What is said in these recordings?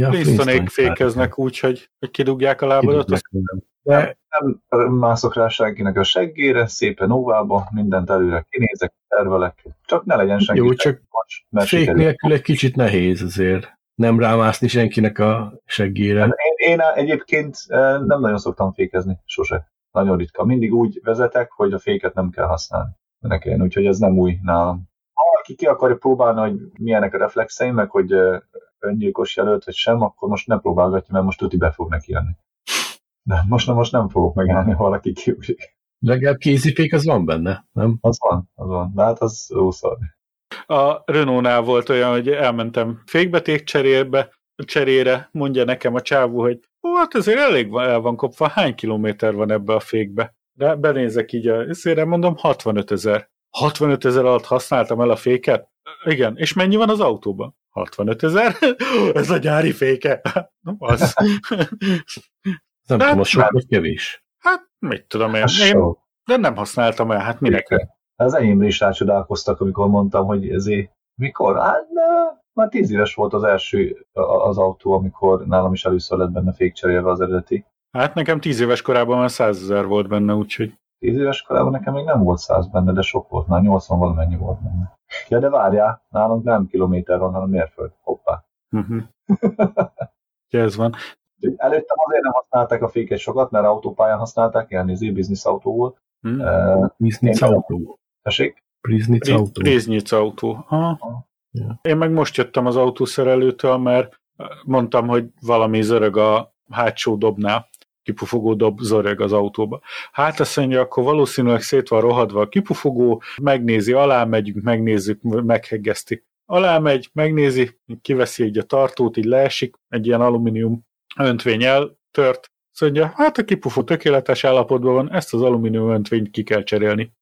Ja, Flintstonék fékeznek úgy, hogy, hogy kidugják a lábadat. Azt... De nem mászok rá senkinek a seggére, szépen óvába, mindent előre kinézek, tervelek, csak ne legyen senki. Jó, csak fék nélkül egy kicsit nehéz azért. Nem rámászni senkinek a seggére. Én, én egyébként nem nagyon szoktam fékezni, sose. Nagyon ritka. Mindig úgy vezetek, hogy a féket nem kell használni. Nekem, úgyhogy ez nem új nálam. Ha valaki ki akarja próbálni, hogy milyenek a reflexeim, meg hogy öngyilkos jelölt, vagy sem, akkor most ne próbálgatja, mert most tuti be fog neki jönni. De most, na, most nem fogok megállni, ha valaki kiúszik. Legalább kézifék az van benne, nem? Az van, az van. De hát az ószor. A Renault-nál volt olyan, hogy elmentem fékbeték cserébe, cserére, mondja nekem a csávó, hogy ó, hát azért elég van, el van kopva, hány kilométer van ebbe a fékbe? De benézek így a szére, mondom 65 ezer. 65 ezer alatt használtam el a féket? Igen, és mennyi van az autóban? 65 ezer? Ez a gyári féke. Az. nem tudom, az sok vagy kevés. Hát, mit tudom én. én de nem használtam el, hát minek? Az enyémre is rácsodálkoztak, amikor mondtam, hogy ezért mikor? Hát, de már tíz éves volt az első az autó, amikor nálam is először lett benne fékcserélve az eredeti. Hát nekem tíz éves korában már százezer volt benne, úgyhogy... Tíz éves korában nekem még nem volt száz benne, de sok volt, már 80 valamennyi volt benne. Ja, de várjál, nálunk nem kilométer van, hanem mérföld. Hoppá. Uh-huh. ja, ez van. Előttem azért nem használták a féket sokat, mert autópályán használták, ilyen nézi, biznisz autó volt. Hmm. Uh, biznisz autó. Tessék? Biznisz autó. Biznisz autó. Aha. Ja. Én meg most jöttem az autószerelőtől, mert mondtam, hogy valami zörög a hátsó dobnál kipufogó dob zörög az autóba. Hát azt mondja, akkor valószínűleg szét van rohadva a kipufogó, megnézi, alá megyünk, megnézzük, megheggeszti. Alá megy, megnézi, kiveszi egy a tartót, így leesik, egy ilyen alumínium öntvény eltört, azt mondja, hát a kipufó tökéletes állapotban van, ezt az alumínium öntvényt ki kell cserélni.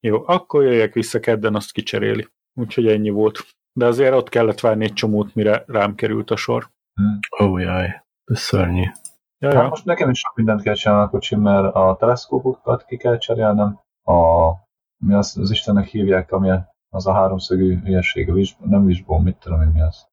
Jó, akkor jöjjek vissza kedden, azt kicseréli. Úgyhogy ennyi volt. De azért ott kellett várni egy csomót, mire rám került a sor. Ó, oh, jaj, ez szörnyű. Ja, ja. Hát most nekem is sok mindent kell csinálni a kocsim, mert a teleszkópokat ki kell cserélnem, a, mi az, az Istennek hívják, ami az a háromszögű hülyeség, a visz, nem vizsból, mit tudom én mi az.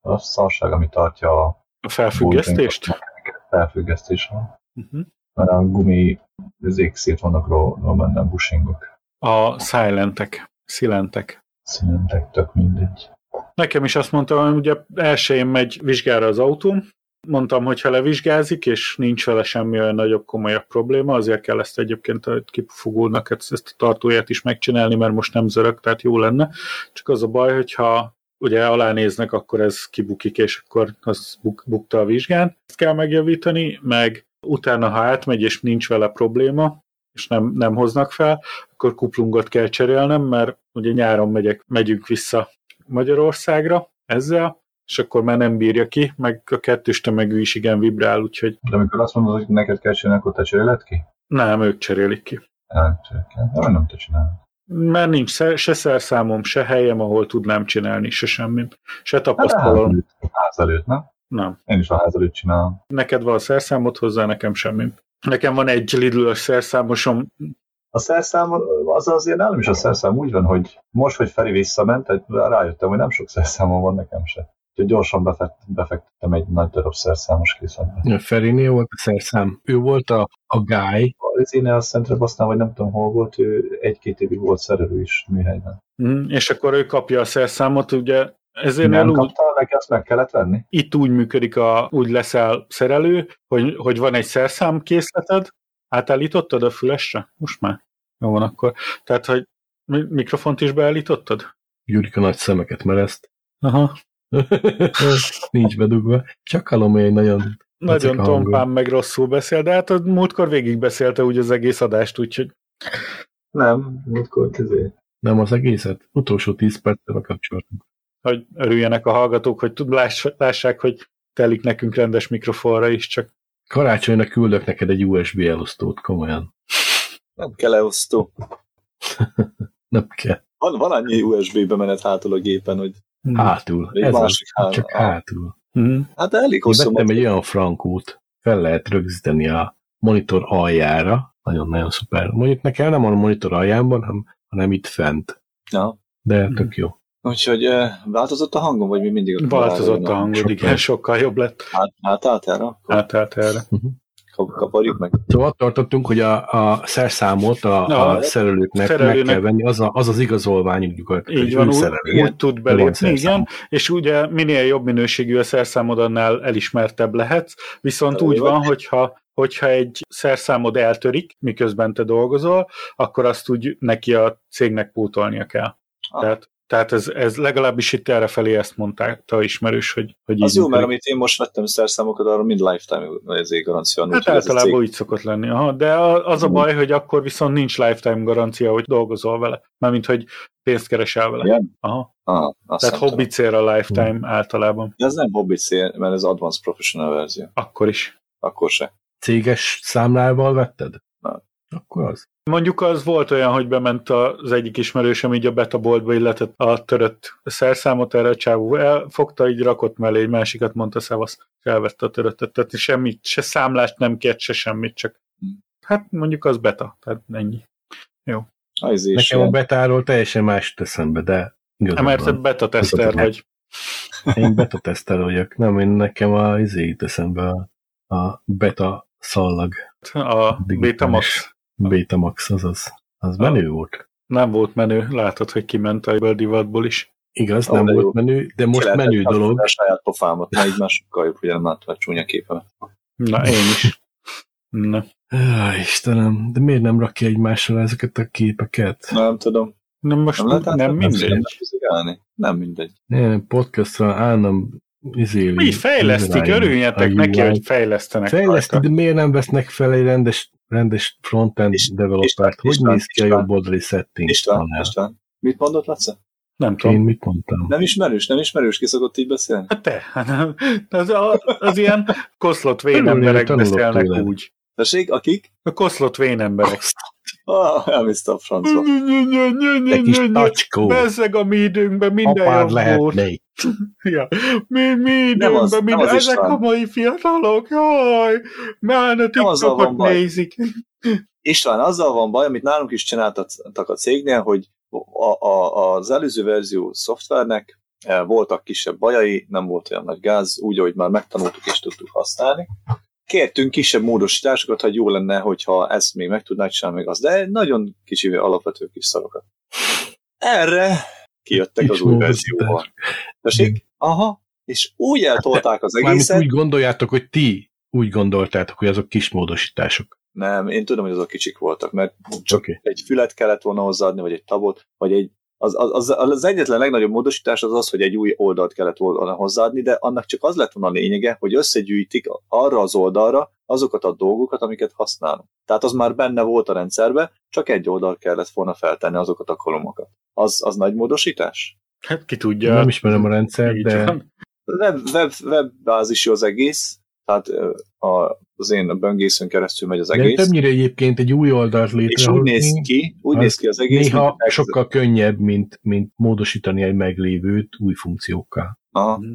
A szarság, ami tartja a... A felfüggesztést? Felfüggesztés van. Uh-huh. Mert a gumi zék szét vannak róla benne bushingok. A silentek, szilentek. Szilentek, tök mindegy. Nekem is azt mondta, hogy ugye elsőjén megy vizsgára az autóm, mondtam, hogy ha levizsgázik, és nincs vele semmi olyan nagyobb, komolyabb probléma, azért kell ezt egyébként a kipufogónak ezt, a tartóját is megcsinálni, mert most nem zörög, tehát jó lenne. Csak az a baj, hogyha ugye alánéznek, akkor ez kibukik, és akkor az buk, bukta a vizsgán. Ezt kell megjavítani, meg utána, ha átmegy, és nincs vele probléma, és nem, nem hoznak fel, akkor kuplungot kell cserélnem, mert ugye nyáron megyek, megyünk vissza Magyarországra ezzel, és akkor már nem bírja ki, meg a kettős tömegű is igen vibrál, úgyhogy... De amikor azt mondod, hogy neked kell csinálni, akkor te cseréled ki? Nem, ők cserélik ki. Nem, nem, nem te csinálod. Mert nincs se szerszámom, se helyem, ahol tudnám csinálni, se semmi. Se tapasztalom. Hát ház előtt, nem? Nem. Én is a ház előtt csinálom. Neked van a szerszámot hozzá, nekem semmi. Nekem van egy lidl szerszámosom. A szerszám, az azért nálam is a szerszám úgy van, hogy most, hogy Feri visszament, rájöttem, hogy nem sok szerszámom van nekem se. Úgyhogy gyorsan befekt, befektettem egy nagy darab szerszámos készletbe. A Ferinél volt a szerszám. Ő volt a, a guy. Az én a Centre Basznál, vagy nem tudom hol volt, ő egy-két évig volt szerelő is műhelyben. Mm, és akkor ő kapja a szerszámot, ugye ezért nem úgy, kapta, neki azt meg kellett venni? Itt úgy működik, a, úgy leszel szerelő, hogy, hogy van egy szerszám készleted, átállítottad a fülesre? Most már? Jó van akkor. Tehát, hogy mikrofont is beállítottad? Gyurika nagy szemeket mereszt. Aha. Nincs bedugva. Csak hallom, hogy nagyon nagyon tompán meg rosszul beszél, de hát a múltkor végig beszélte úgy az egész adást, úgyhogy... Nem, múltkor közé. Nem az egészet? Utolsó tíz percben a kapcsolatunk. Hogy örüljenek a hallgatók, hogy lássák, hogy telik nekünk rendes mikrofonra is, csak... Karácsonynak küldök neked egy USB elosztót, komolyan. Nem kell elosztó. Nem kell. Van, van annyi USB bemenet hátul a gépen, hogy Hmm. Hátul. Ez másik az, hál... csak hátul. Hmm. Hát elég hosszú. Vettem egy olyan frankót, fel lehet rögzíteni a monitor aljára, nagyon-nagyon szuper. Mondjuk nekem nem a monitor aljában, hanem, hanem itt fent. Ja. De tök jó. Úgyhogy változott a hangom, vagy mi mindig a Változott a hangod, igen, sokkal jobb lett. Hát, átállt erre? Átállt erre. Kap- Kaparjuk meg. Szóval ott tartottunk, hogy a, a szerszámot a, Na, a szerelőknek, szerelőnek- meg kell venni, az, a, az az igazolványuk gyakorlatilag. Így hogy van, úgy, szerelő. úgy tud belépni, igen, és ugye minél jobb minőségű a szerszámod, annál elismertebb lehetsz, viszont úgy van, hogyha hogyha egy szerszámod eltörik, miközben te dolgozol, akkor azt úgy neki a cégnek pótolnia kell. Ah. Tehát, tehát ez, ez legalábbis itt errefelé ezt mondták a ismerős, hogy, hogy Az jó, mert amit én most vettem szerszámokat, arra mind lifetime ezért garancia. van, Hát általában cég- úgy szokott lenni. Aha, de az a Mhm. baj, hogy akkor viszont nincs lifetime garancia, hogy dolgozol vele. Mármint, hogy pénzt keresel vele. Igen? Aha. Ah, azt Tehát hobbi célra lifetime általában. De ez nem hobbi cél, mert ez advanced professional verzió. Akkor is. Akkor se. Céges számlával vetted? Nem. Akkor az. Mondjuk az volt olyan, hogy bement az egyik ismerősöm így a beta boltba, illetett a törött szerszámot, erre a csávó elfogta, így rakott mellé egy másikat, mondta szevasz, elvette a töröttet. Tehát semmit, se számlást nem kért, se semmit, csak hát mondjuk az beta, tehát ennyi. Az is Nekem a ilyen. betáról teljesen más jut eszembe, de Hát, igazad mert te beta teszter van. vagy. Én beta tesztel vagyok. Nem, én nekem a izé jut eszembe a, a beta szallag. A Digitális. Betamax Betamax, azaz. Az menő volt. nem volt menő, látod, hogy kiment a divatból is. Igaz, nem volt jó. menő, de most Ki menő dolog. A saját pofámat, na így már sokkal jobb, hogy nem látom a csúnya képemet. Na, én is. Na. Istenem, de miért nem rakja egymásra ezeket a képeket? Nem tudom. Nem, most Nem nem, lehet nem átvenni? mindegy. Nem fizikálni? Nem mindegy. Én podcastra állnom izéli. Mi fejlesztik, örüljetek neki, hogy fejlesztenek Fejlesztik, de miért nem vesznek fel egy rendes, rendes frontend Is- developert? Hogy István, néz ki a jobb oldali setting? István? István. Mit mondott, Laca? Nem Én tudom. mit mondtam? Nem ismerős, nem ismerős, ki szokott így beszélni? Hát te, hát nem. az, az ilyen koszlott vén emberek beszélnek tőled. úgy. Tessék, akik? A koszlott vén emberek. Ah, elviszte a francba. Te kis tacskó, Bezzeg a mi időnkben minden apád jobb volt. lehetnék. Ja. Mi, mi Nem az- időnkben nem az ezek István. a mai fiatalok, jaj, már a TikTokot nézik. István, azzal van baj, amit nálunk is csináltak a cégnél, hogy a, a, az előző verzió szoftvernek eh, voltak kisebb bajai, nem volt olyan nagy gáz, úgy, ahogy már megtanultuk és tudtuk használni. Kértünk kisebb módosításokat, hogy jó lenne, hogyha ezt még meg tudnák csinálni, meg az, de nagyon kicsi alapvető kis szarokat. Erre kijöttek az új verzióval. Tessék? Aha. És úgy eltolták az Mármint egészet. úgy gondoljátok, hogy ti úgy gondoltátok, hogy azok kis módosítások. Nem, én tudom, hogy azok kicsik voltak, mert csak Oké. egy fület kellett volna hozzáadni, vagy egy tabot, vagy egy az, az, az, az egyetlen legnagyobb módosítás az az, hogy egy új oldalt kellett volna hozzáadni, de annak csak az lett volna a lényege, hogy összegyűjtik arra az oldalra azokat a dolgokat, amiket használunk. Tehát az már benne volt a rendszerbe, csak egy oldal kellett volna feltenni azokat a kolomokat. Az, az nagy módosítás? Hát ki tudja. Nem ismerem a rendszert, Így de van. Web, web, web bázisú az egész, tehát a, az én böngészőn keresztül megy az de egész. többnyire egyébként egy új oldalt És úgy létrehozni, néz ki, úgy néz ki az egész, néha mint sokkal könnyebb, mint, mint módosítani egy meglévőt új funkciókkal. Aha. Mhm.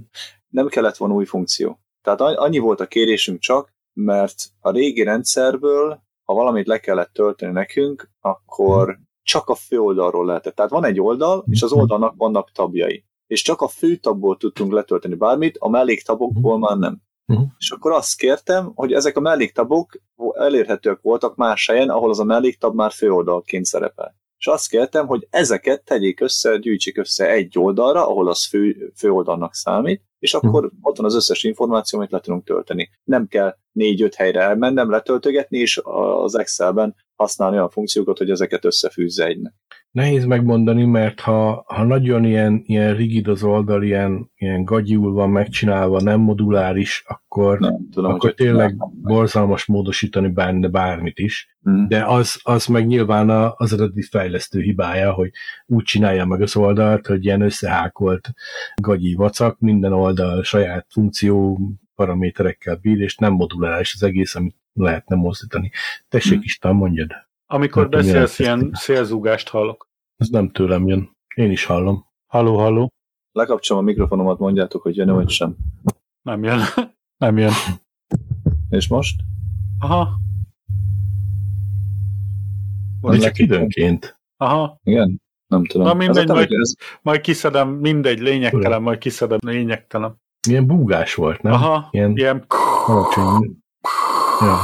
Nem kellett volna új funkció. Tehát annyi volt a kérésünk csak, mert a régi rendszerből, ha valamit le kellett tölteni nekünk, akkor csak a fő oldalról lehetett. Tehát van egy oldal, és az oldalnak vannak tabjai. És csak a fő tabból tudtunk letölteni bármit, a melléktabokból már nem. Mhm. És akkor azt kértem, hogy ezek a melléktabok elérhetőek voltak más helyen, ahol az a melléktab már főoldalként szerepel. És azt kértem, hogy ezeket tegyék össze, gyűjtsék össze egy oldalra, ahol az fő, főoldalnak számít, és akkor ott van az összes információ, amit le tudunk tölteni. Nem kell négy-öt helyre elmennem, letöltögetni, és az Excelben használni olyan funkciókat, hogy ezeket összefűzze egynek. Nehéz megmondani, mert ha, ha nagyon ilyen, ilyen rigid az oldal, ilyen, ilyen gagyiul van megcsinálva, nem moduláris, akkor, Nem tudom, akkor tényleg borzalmas módosítani benne bármit is. Mm. De az, az meg nyilván a- az eredeti fejlesztő hibája, hogy úgy csinálja meg az oldalt, hogy ilyen összehákolt gagyi vacak, minden oldal saját funkció paraméterekkel bír, és nem moduláris az egész, amit lehetne mozdítani. Tessék Hmm. Isten, mondjad. Amikor Nem tudom, beszélsz, ilyen szélzúgást hallok. Ez nem tőlem jön. Én is hallom. Halló, halló. Lekapcsolom a mikrofonomat, mondjátok, hogy jön vagy sem. Nem jön. Nem jön. És most? Aha. De csak időnként. Aha. Igen? Nem tudom. Na mindegy, Ez majd- ez, Majd kiszedem, mindegy, lényegtelen, majd kiszedem, lényegtelen. Milyen búgás volt, nem? Aha, Ilyen ilyen... alacsony. Ja,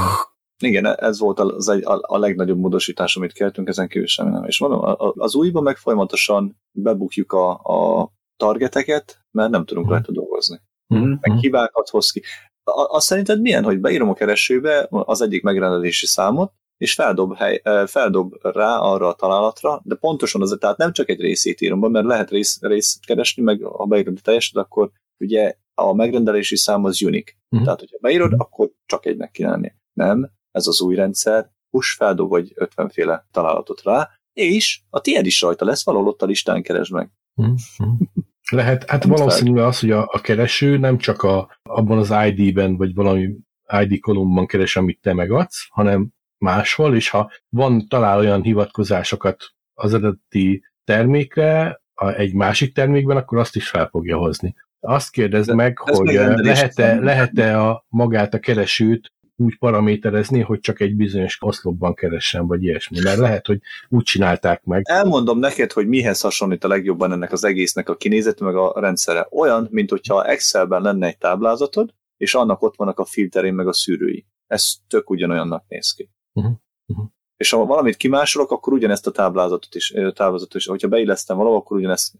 igen, ez volt az egy, a, a legnagyobb módosítás, amit kértünk, ezen kívül semmi nem. És mondom, az újban meg folyamatosan bebukjuk a, a targeteket, mert nem tudunk Mhm. rajta dolgozni. Mhm. Meg hibákat hoz ki. A- Azt szerinted milyen, hogy beírom a keresőbe az egyik megrendelési számot, és feldob, hely, feldob rá arra a találatra, de pontosan az, tehát nem csak egy részét írom be, mert lehet rész, részt keresni, meg ha beírod a teljeset, akkor ugye a megrendelési szám az unique. Mhm. Tehát, hogyha beírod, Mhm. akkor csak egynek kéne lennie. Nem, ez az új rendszer, push feldob vagy 50 féle találatot rá, és a tiéd is rajta lesz, valahol ott a listán keresd meg. Mhm. Lehet, hát Nem valószínű az, hogy a, a kereső nem csak a, abban az ID-ben, vagy valami ID kolumban keres, amit te megadsz, hanem máshol, és ha van talál olyan hivatkozásokat az eredeti termékre, a, egy másik termékben, akkor azt is fel fogja hozni. Azt kérdezd De meg, hogy megrendelés lehet-e, lehet-e a, magát a keresőt úgy paraméterezni, hogy csak egy bizonyos oszlopban keressen, vagy ilyesmi. Mert lehet, hogy úgy csinálták meg. Elmondom neked, hogy mihez hasonlít a legjobban ennek az egésznek a kinézete, meg a rendszere. Olyan, mint hogyha Excelben lenne egy táblázatod, és annak ott vannak a filterén, meg a szűrői. Ez tök ugyanolyannak néz ki. Uh-huh. Uh-huh. És ha valamit kimásolok, akkor ugyanezt a táblázatot is, táblázatot is hogyha beillesztem valahol, akkor ugyanezt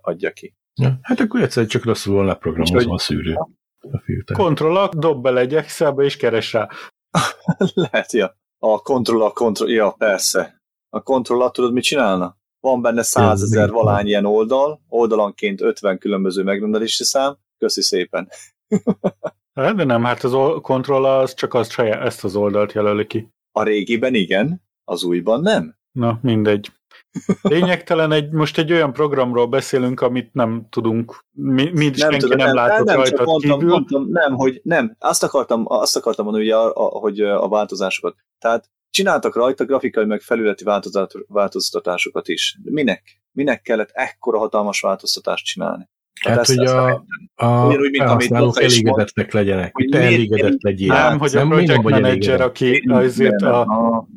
adja ki. Ja, hát akkor egyszerűen csak rosszul volna programozva a szűrő. A filter. Kontroll, dob bele egy Excelbe, és keres rá. Lehet, ja. A kontroll, a kontroll, ja, persze. A kontroll, tudod, mit csinálna? Van benne százezer valány ilyen oldal, oldalanként 50 különböző megrendelési szám. Köszi szépen. Hát, De nem, hát az ol- kontroll az csak az saját, ezt az oldalt jelöli ki. A régiben igen, az újban nem. Na, mindegy. Lényegtelen, egy, most egy olyan programról beszélünk, amit nem tudunk, mi, mi nem senki tudom, nem, látott nem, rajta csak mondtam, kívül. mondtam, nem, hogy nem. Azt akartam, azt akartam mondani, ugye, a, a, hogy a változásokat. Tehát csináltak rajta grafikai meg felületi változtatásokat is. Minek? Minek kellett ekkora hatalmas változtatást csinálni? Hát, ezt- hogy ezt a, nem a Ugyanúgy, mint amit felhasználók Laca is elégedettek legyenek, hogy te elégedett legyél. Nem, hogy a Nem, project vagy manager, aki azért a,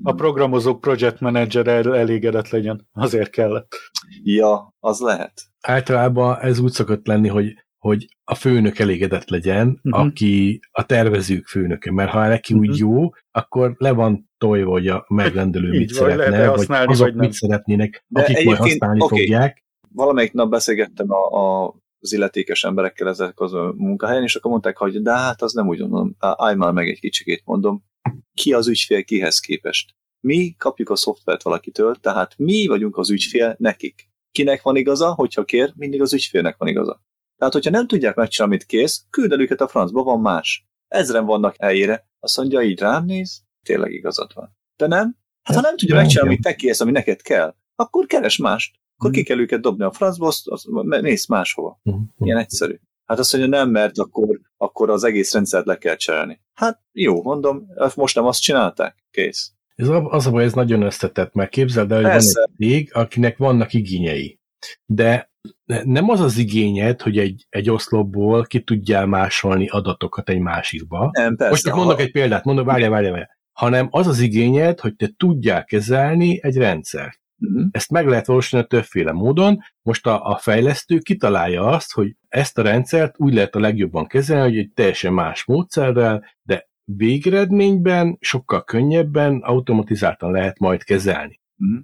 a... programozók project manager el- elégedett legyen. Azért kellett. Ja, az lehet. Általában ez úgy szokott lenni, hogy hogy a főnök elégedett legyen, Mhm. aki a tervezők főnöke, mert ha neki úgy Mhm. jó, akkor le van tojva, hogy a megrendelő Így mit van, szeretne, vagy azok vagy nem. mit szeretnének, De akik majd használni oké. fogják. Valamelyik nap beszélgettem a, a az illetékes emberekkel ezek az a munkahelyen, és akkor mondták, hogy de hát az nem úgy mondom, állj már meg egy kicsikét mondom, ki az ügyfél kihez képest? Mi kapjuk a szoftvert valakitől, tehát mi vagyunk az ügyfél nekik. Kinek van igaza, hogyha kér, mindig az ügyfélnek van igaza. Tehát, hogyha nem tudják megcsinálni, amit kész, küld el őket a francba, van más. Ezren vannak helyére. Azt mondja, így rám néz, tényleg igazad van. De nem? Hát ha nem tudja megcsinálni, amit te kész, ami neked kell, akkor keres mást. Akkor ki kell őket dobni a francba, azt, azt, nézz máshova. Mhm. Ilyen egyszerű. Hát azt mondja, nem, mert akkor, akkor az egész rendszert le kell cserélni. Hát jó, mondom, most nem azt csinálták. Kész. Ez az a baj, ez nagyon összetett, mert képzeld el, hogy Persze. van egy cég, akinek vannak igényei. De nem az az igényed, hogy egy, egy oszlopból ki tudjál másolni adatokat egy másikba. Nem, persze. Most csak ha- mondok egy példát, mondom, várjál, várjál, várjál. Hanem az az igényed, hogy te tudjál kezelni egy rendszert. Mhm. Ezt meg lehet valósítani többféle módon. Most a, a fejlesztő kitalálja azt, hogy ezt a rendszert úgy lehet a legjobban kezelni, hogy egy teljesen más módszerrel, de végeredményben sokkal könnyebben, automatizáltan lehet majd kezelni. Mhm.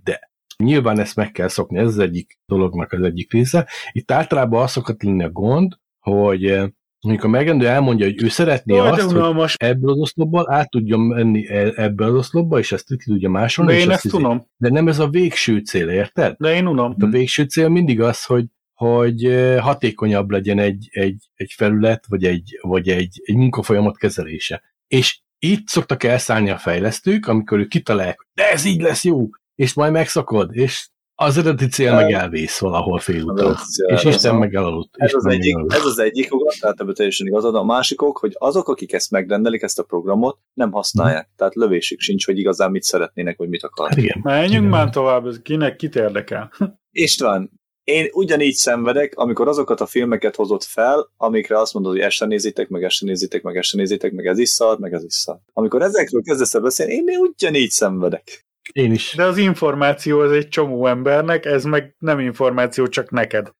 Nyilván ezt meg kell szokni, ez az egyik dolognak az egyik része. Itt általában az szokott lenni a gond, hogy mondjuk a megrendelő elmondja, hogy ő szeretné de azt, hogy unalmas. ebből az oszlopból át tudjon menni e- ebbe az oszlopba, és ezt ki tudja másolni. De én ezt izé- unom. De nem ez a végső cél, érted? De én unom. A végső cél mindig az, hogy, hogy hatékonyabb legyen egy, egy, egy felület, vagy egy, vagy egy, egy munkafolyamat kezelése. És itt szoktak elszállni a fejlesztők, amikor ők kitalálják, hogy de ez így lesz jó, és majd megszakod, és az eredeti cél meg elvész valahol félúton. És Isten meg elaludt. Ez az, egyik, ez az egyik ok, tehát ebben teljesen igazad. A másik ok, hogy azok, akik ezt megrendelik, ezt a programot, nem használják. Tehát lövésük sincs, hogy igazán mit szeretnének, vagy mit Hát akarnak. igen. Menjünk már tovább, ez kinek kit érdekel. István, én ugyanígy szenvedek, amikor azokat a filmeket hozott fel, amikre azt mondod, hogy ezt se nézitek, meg ezt se nézitek, meg ezt se nézitek, meg ez is szar, meg ez is szar. Amikor ezekről kezdesz beszélni, én ugyanígy szenvedek. Én is. De az információ az egy csomó embernek, ez meg nem információ, csak neked.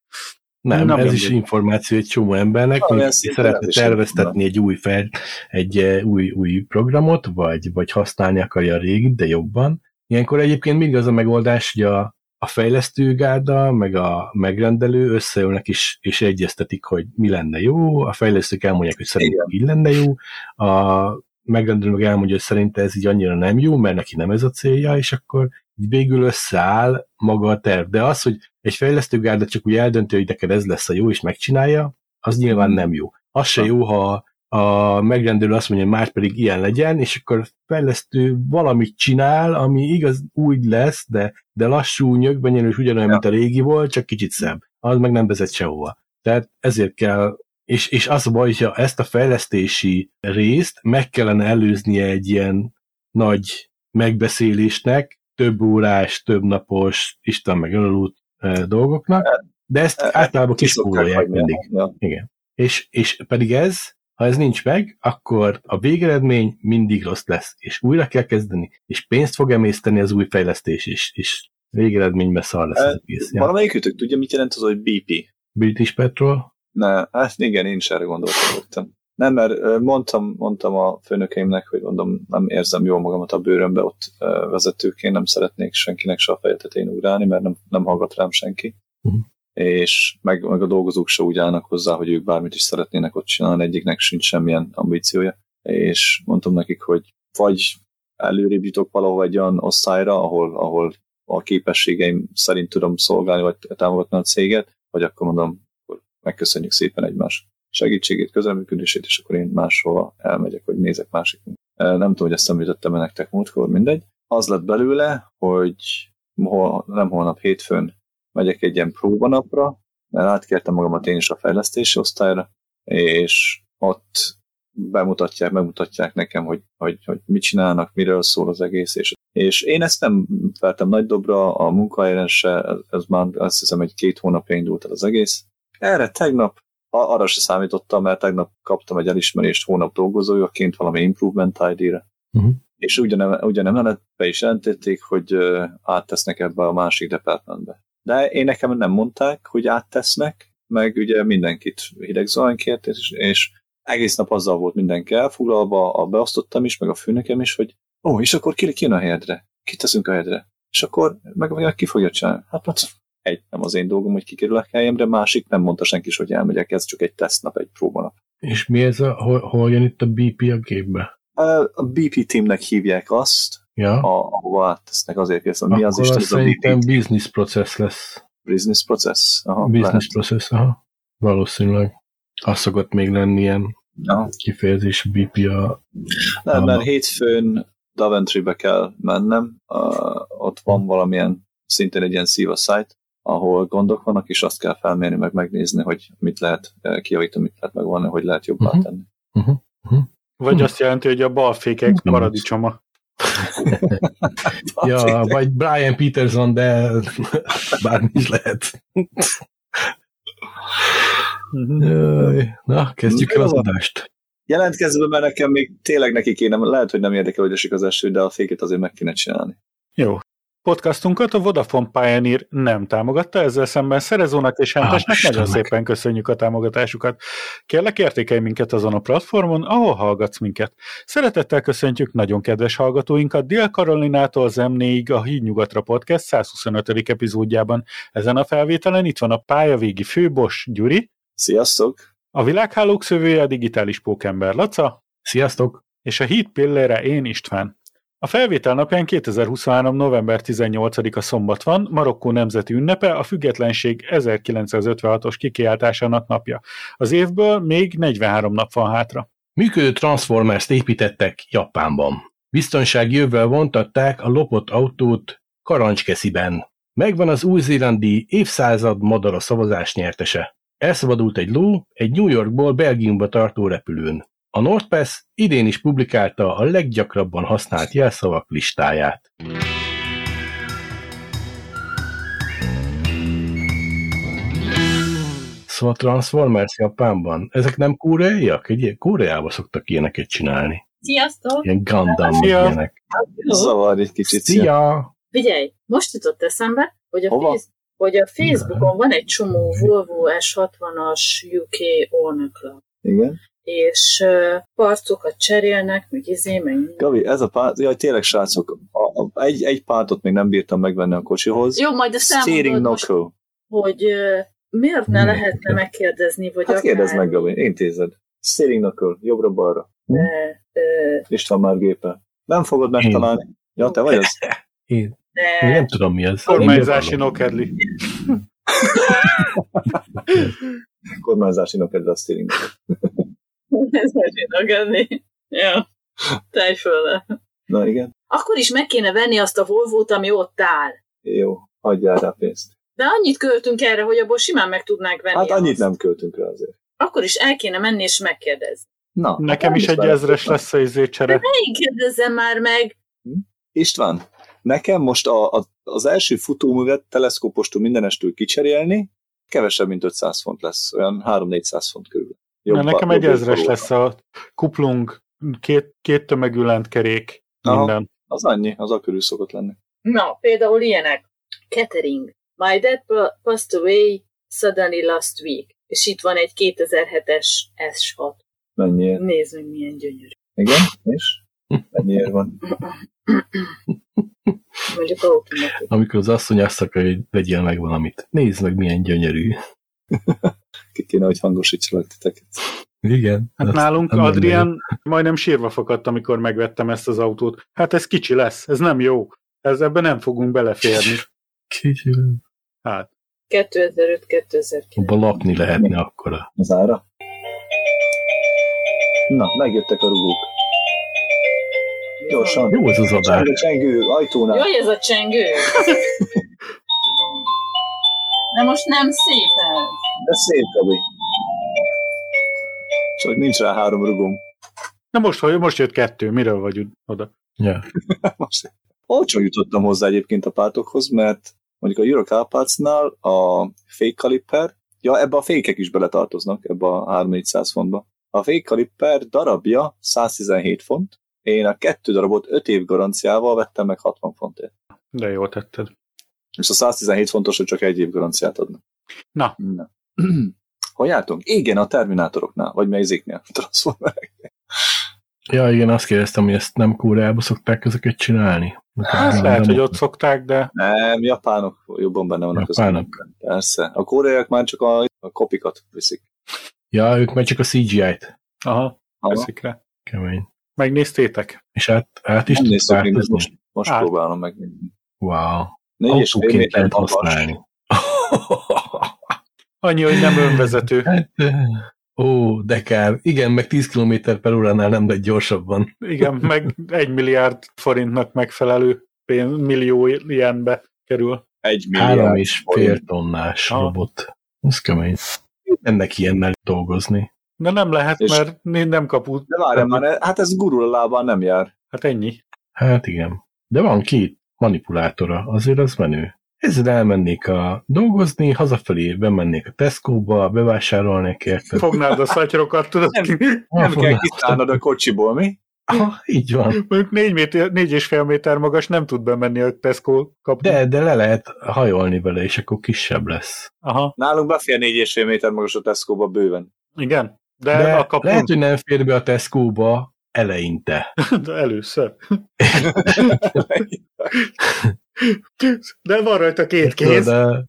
Nem, Nem ez is mindegy. információ egy csomó embernek, szinten szeretne is terveztetni egy új, fel, egy eh, új, új programot, vagy, vagy használni akarja a régit, de jobban. Ilyenkor egyébként mindig az a megoldás, hogy a, a fejlesztőgárda, meg a megrendelő összeülnek is, és egyeztetik, hogy mi lenne jó, a fejlesztők elmondják, hogy szerintem így lenne jó, a megrendelő meg elmondja, hogy szerinte ez így annyira nem jó, mert neki nem ez a célja, és akkor így végül összeáll maga a terv. De az, hogy egy fejlesztőgárda csak úgy eldönti, hogy neked ez lesz a jó, és megcsinálja, az nyilván nem jó. Az se jó, ha a megrendelő azt mondja, hogy már pedig ilyen legyen, és akkor a fejlesztő valamit csinál, ami igaz úgy lesz, de, de lassú, nyögbenyelős, ugyanolyan, Ja. mint a régi volt, csak kicsit szebb. Az meg nem vezet sehova. Tehát ezért kell, és, és az a baj, hogyha ezt a fejlesztési részt meg kellene előznie egy ilyen nagy megbeszélésnek, több órás, több napos, Isten meg ölalút eh, dolgoknak, de ezt Eh, általában kispórolják mindig. Ja. Igen. És, és pedig ez, ha ez nincs meg, akkor a végeredmény mindig rossz lesz, és újra kell kezdeni, és pénzt fog emészteni az új fejlesztés is, és végeredményben szar lesz az Eh, egész. Valamelyikőtök tudja, mit jelent az, hogy BP? British Petrol, Ne, hát igen, én is erre gondoltam. Nem, mert mondtam, mondtam a főnökeimnek, hogy mondom, nem érzem jól magamat a bőrömbe ott vezetőként, nem szeretnék senkinek se a feje tetején ugrálni, mert nem, nem hallgat rám senki. Mhm. És meg, meg a dolgozók se úgy állnak hozzá, hogy ők bármit is szeretnének ott csinálni, egyiknek sincs semmilyen ambíciója. És mondtam nekik, hogy vagy előrébb jutok valahol egy olyan osztályra, ahol, ahol a képességeim szerint tudom szolgálni, vagy támogatni a céget, vagy akkor mondom, megköszönjük szépen egymás segítségét, közreműködését, és akkor én máshova elmegyek, vagy nézek másik. Nem tudom, hogy ezt említettem nektek múltkor, mindegy. Az lett belőle, hogy hol, nem holnap hétfőn megyek egy ilyen próbanapra, mert átkértem magamat én is a fejlesztési osztályra, és ott bemutatják, megmutatják nekem, hogy, hogy, hogy mit csinálnak, miről szól az egész, és, és én ezt nem vertem nagy dobra, a munkahelyen se, ez, ez már azt hiszem egy két hónapja indult el az egész. Erre tegnap arra se számítottam, mert tegnap kaptam egy elismerést hónap dolgozójaként valami Improvement ID-re. Mhm. És ugyanem, ugyanem be is jelentették, hogy áttesznek ebbe a másik departmentbe. De én nekem nem mondták, hogy áttesznek, meg ugye mindenkit hideg kért, és, és egész nap azzal volt mindenki elfoglalva, a beosztottam is, meg a főnökem is, hogy ó, és akkor ki, ki jön a helyedre? Kit teszünk a helyedre? És akkor meg, meg ki fogja csinálni? Hát, hát egy, nem az én dolgom, hogy kikerülök helyemre, másik nem mondta senki is, hogy elmegyek, ez csak egy tesztnap, egy próbanap. és mi ez a, hol, hol jön itt a BP a képbe? A BP teamnek hívják azt, Ja? a, ahova áttesznek azért kérdezem, mi az Akkor is az ez a BP szerintem business process lesz. business process? Aha, business lehet. process, aha. Valószínűleg. Az szokott még lenni ilyen Aha. kifejezés BP a... Nem, Aha. mert hétfőn Daventry-be kell mennem, uh, ott van valamilyen, szintén egy ilyen szíva site, ahol gondok vannak, és azt kell felmérni, meg megnézni, hogy mit lehet uh, kijavítani, mit lehet megvanni, hogy lehet jobbá Mhm. tenni. Uh-huh. Vagy Hm. azt jelenti, hogy a balfékek Nem. paradicsoma. Ja, vagy Brian Peterson, de bármi is lehet. Jaj. Na, kezdjük el az adást. Jelentkezve, mert nekem még tényleg neki kéne, lehet, hogy nem érdekel, hogy esik az eső, de a féket azért meg kéne csinálni. Jó. Podcastunkat a Vodafone Pioneer nem támogatta, ezzel szemben Szerezónak és Hentesnek Á, nagyon szépen köszönjük a támogatásukat. Kérlek értékelj minket azon a platformon, ahol hallgatsz minket. Szeretettel köszöntjük nagyon kedves hallgatóinkat Dél-Karolinától Zemnéig a Hídnyugatra Podcast 125. epizódjában. Ezen a felvételen itt van a pályavégi főbos Gyuri, Sziasztok! a világhálók szövője a digitális pókember Laca, Sziasztok! és a híd pillére én István. A felvétel napján 2023. november 18-a szombat van, Marokkó nemzeti ünnepe, a függetlenség 1956-os kikiáltásának napja. Az évből még 43 nap van hátra. Működő Transformers-t építettek Japánban. Biztonsági jövvel vontatták a lopott autót Karancskesziben. Megvan az új-zélandi évszázad madara szavazás nyertese. Elszabadult egy ló egy New Yorkból Belgiumba tartó repülőn. A NordPass idén is publikálta a leggyakrabban használt jelszavak listáját. Szóval Transformers Japánban. Ezek nem koreaiak? Egy Koreába szoktak ilyeneket csinálni. Sziasztok! Ilyen Gundam, Szia. ilyenek. Zavar egy kicsit. Szia! Figyelj, most jutott eszembe, hogy a, Hova? Hogy a Facebookon van egy csomó Volvo S60-as UK Owner Club, Igen. És parcokat cserélnek, meg izé, meg Gabi, ez a párt, jaj, tényleg srácok, a, a, egy, egy pártot még nem bírtam megvenni a kocsihoz. Jó, majd ezt Steering elmondod most, hogy uh, miért ne Mi? lehetne megkérdezni, vagy Hát kérdezd akár, meg, Gabi, intézed. Steering knuckle, jobbra-balra. uh, István már gépe. Nem fogod megtalálni. Ja, te vagy az? Én, én de nem tudom mi ez. Kormányzási Én nokedli. Kormányzási noked a steering knuckle. ez megcsinálni. Ja, tejfölle. Na igen, Akkor is meg kéne venni azt a Volvo-t, ami ott áll. jó, hagyjál rá pénzt. De annyit költünk erre, hogy abból simán meg tudnánk venni. Hát annyit azt. nem költünk rá azért. Akkor is el kéne menni és megkérdezni. Na, Nekem is egy István, ezres lesz a izécsere. Én kérdezzem már meg. István, nekem most a, a, az első futóművet teleszkópostól mindenestől kicserélni, kevesebb, mint 500 font lesz, olyan 3-400 font körül. Na, nekem egy ezres lesz a kuplung, két, két tömegű lentkerék, Aha. minden. Az annyi, az a körül szokott lenni. Na, például ilyenek. Catering. My dad pa- passed away suddenly last week. És itt van egy 2007-es S6. Mennyiért? Nézd meg, milyen gyönyörű. Igen? És? Mennyiért van? Mondjuk. Amikor az asszony azt akarja, hogy vegyél meg valamit. Nézd meg, milyen gyönyörű. Ki kéne, hogy hangosítsalak titeket. Igen. Hát nálunk Adrián majdnem sírva fakadt, amikor megvettem ezt az autót. Hát ez kicsi lesz, ez nem jó. Ez ebben nem fogunk beleférni. Kicsi. Hát, 2005-2009. Abba lakni lehetne akkora. Az ára? Na, megjöttek a rugók. Gyorsan. Jó az az adás. Csengő, csengő, ajtónál. Jaj, ez a csengő! De most nem szép ez. De szép, Gabi. Csak nincs rá három rugóm. na most, hogy most jött kettő, miről vagy oda? Ja. Most olcsón jutottam hozzá egyébként a pártokhoz, mert mondjuk a Euro Partsnál a fake caliper, ja, ebbe a fékek is beletartoznak, ebbe a 3400 fontba. A fake caliper darabja 117 font, én a kettő darabot 5 év garanciával vettem meg 60 fontért. De jól tetted. És a 117 fontos, hogy csak egy év garanciát adnak. Na. Na. Hol jártunk? Igen, a Terminátoroknál, vagy melyzéknél? Transformerek. ja, igen, azt kérdeztem, hogy ezt nem Kóreába szokták ezeket csinálni. Hát Nem- lehet, nem hogy ott. szokták, de Nem, japánok jobban benne vannak. az Japánok? filmekben. Persze. A koreaiak már csak a, a kopikat viszik. Ja, ők meg csak a CGI-t. aha, Aha. veszik rá. Kemény. Megnéztétek? És át, át is Nem néztük most, most Át. próbálom meg. Wow. Négy és fél Autóként méter lehet használni. Annyi, hogy nem önvezető. Ó, de kár. Igen, meg 10 km per óránál nem lett gyorsabban. Igen, meg egy milliárd forintnak megfelelő pénz, millió ilyenbe kerül. Egy Három milliárd és forint. fél tonnás Aha. robot. Ez kemény. Ennek ilyennel dolgozni. De nem lehet, És- mert nem kaput. De várjál már, hát ez gurul a lábán nem jár. Hát ennyi. Hát igen. De van két manipulátora, azért az menő. Ezzel elmennék a dolgozni, hazafelé bemennék a Tesco-ba, bevásárolnék érted. Fognád a szatyrokat, tudod? Nem. Nem kell kiszállnod a kocsiból, mi? Aha, így van. Mondjuk négy, méter, négy és fél méter magas nem tud bemenni a Tesco kapu. De, de le lehet hajolni vele, és akkor kisebb lesz. Aha, Nálunk befér négy és fél méter magas a Tesco-ba bőven. igen. De, De a kapun, lehet, hogy nem fér be a Tesco-ba eleinte. de először. De van rajta két kéz, De,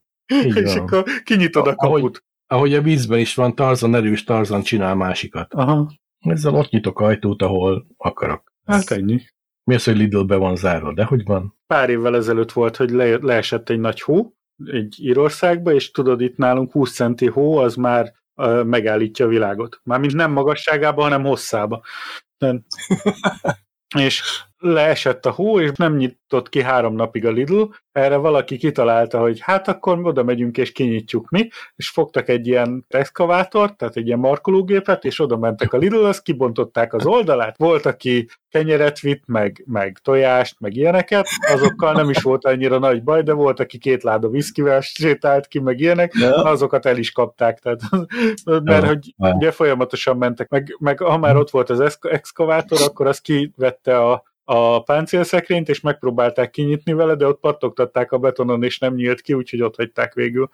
és akkor kinyitod a Ahogy- kaput. Ahogy a vízben is van, Tarzan erős, Tarzan csinál másikat. Aha, Ezzel ott nyitok ajtót, ahol akarok. hát ennyi. Mi az, hogy Lidl be van zárva? De hogy van? Pár évvel ezelőtt volt, hogy le, leesett egy nagy hó, egy Írországba, és tudod, itt nálunk 20 centi hó, az már megállítja a világot. Mármint nem magasságába, hanem hosszába. És leesett a hó, és nem nyitott ki három napig a Lidl, erre valaki kitalálta, hogy hát akkor oda megyünk és kinyitjuk mi, és fogtak egy ilyen exkavátort, tehát egy ilyen markológépet, és oda mentek a lidl azt kibontották az oldalát, volt, aki kenyeret vitt, meg, meg tojást, meg ilyeneket, azokkal nem is volt annyira nagy baj, de volt, aki két láda viszkivel sétált ki, meg ilyenek, ja. azokat el is kapták, tehát, mert hogy ugye folyamatosan mentek, meg, meg ha már ott volt az exkavátor, akkor az kivette a a páncélszekrényt, és megpróbálták kinyitni vele, de ott pattogtatták a betonon, és nem nyílt ki, úgyhogy ott hagyták végül.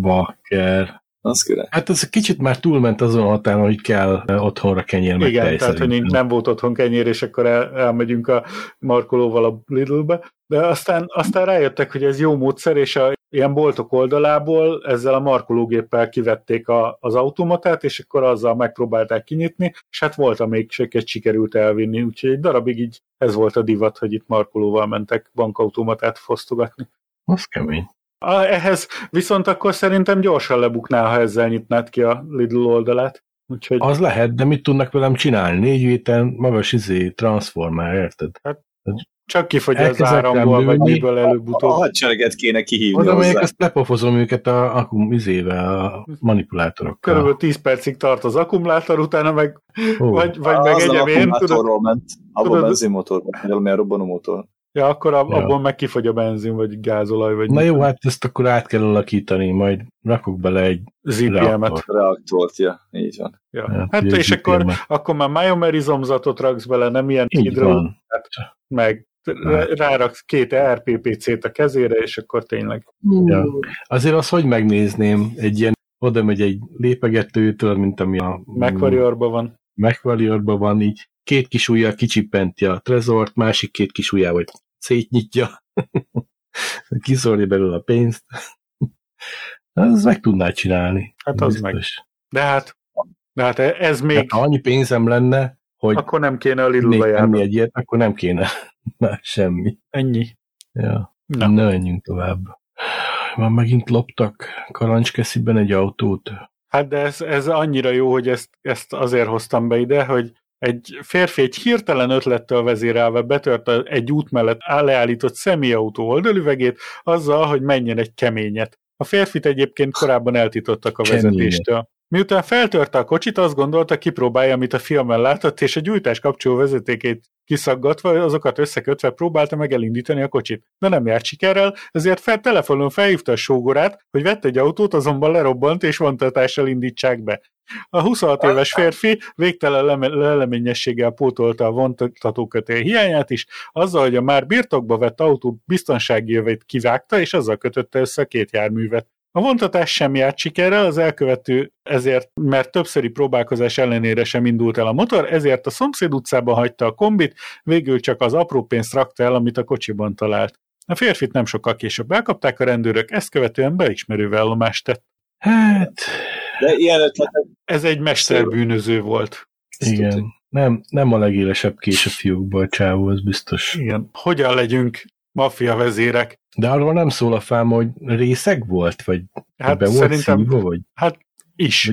Bakker. Az király. Hát ez kicsit már túlment azon a határon, hogy kell otthonra kenyér meg Igen, tehát hogy nem volt otthon kenyér, és akkor el, elmegyünk a markolóval a Lidlbe, de aztán, aztán rájöttek, hogy ez jó módszer, és a ilyen boltok oldalából ezzel a markológéppel kivették a, az automatát, és akkor azzal megpróbálták kinyitni, és hát volt, amiket sikerült elvinni, úgyhogy egy darabig így ez volt a divat, hogy itt markolóval mentek bankautomatát fosztogatni. Az kemény. Ehhez viszont akkor szerintem gyorsan lebuknál, ha ezzel nyitnád ki a Lidl oldalát. Úgyhogy... Az lehet, de mit tudnak velem csinálni? Négy héten magas izé transformer, érted? Hát csak kifogy az áramból, vagy miből előbb-utóbb. A hadsereget kéne kihívni Oda megyek, azt lepofozom őket a akum izével, a manipulátorokkal. Körülbelül 10 percig tart az akkumulátor, utána meg, oh. vagy, vagy meg egyem én. Tudod, ment, abban benzinmotor, vagy valami robbanó motor. Ja, akkor ab, ja. abból meg kifogy a benzin, vagy gázolaj, vagy... Na jó, hát ezt akkor át kell alakítani, majd rakok bele egy ZPM-et. Reaktort, ja, így van. Ja. Hát, hát és akkor, akkor már majomerizomzatot raksz bele, nem ilyen hidró, hát, meg. Ráraksz két RPPC-t a kezére, és akkor tényleg... Ja. Azért azt hogy megnézném, egy ilyen, oda megy egy lépegetőtől, mint ami a... MacWarrior-ban van. MacWarrior-ban van, így két kis ujjal kicsippenti a trezort, másik két kis ujjával szétnyitja, kiszorja belőle a pénzt. Ez meg tudná csinálni. Hát az biztos. meg. De hát, de hát ez még... Hát, ha annyi pénzem lenne, hogy akkor nem kéne a Lidl-be járni. egy ilyet, akkor nem kéne már semmi. Ennyi. Ja. Na. Ne menjünk tovább. Már megint loptak karancskesziben egy autót. Hát de ez, ez annyira jó, hogy ezt, ezt azért hoztam be ide, hogy egy férfi egy hirtelen ötlettel vezérelve betört egy út mellett leállított személyautó oldalüvegét azzal, hogy menjen egy keményet. A férfit egyébként korábban eltitottak a vezetéstől. Miután feltörte a kocsit, azt gondolta, kipróbálja, amit a filmen látott, és a gyújtás kapcsoló vezetékét kiszaggatva, azokat összekötve próbálta meg elindítani a kocsit. De nem járt sikerrel, ezért fel telefonon felhívta a sógorát, hogy vett egy autót, azonban lerobbant és vontatással indítsák be. A 26 éves férfi végtelen leleményességgel pótolta a vontatókötél hiányát is, azzal, hogy a már birtokba vett autó biztonsági jövét kivágta, és azzal kötötte össze a két járművet. A vontatás sem járt sikerrel, az elkövető ezért, mert többszöri próbálkozás ellenére sem indult el a motor, ezért a szomszéd utcában hagyta a kombit, végül csak az apró pénzt rakta el, amit a kocsiban talált. A férfit nem sokkal később elkapták a rendőrök, ezt követően beismerő állomást tett. Hát... De ilyen ötletek... Ez egy mesterbűnöző volt. Igen. Nem, nem a legélesebb kés a fiúkból, csávó, az biztos. Igen. Hogyan legyünk maffia vezérek? De arról nem szól a fám, hogy részeg volt, vagy hát be volt szívva, vagy? Hát is.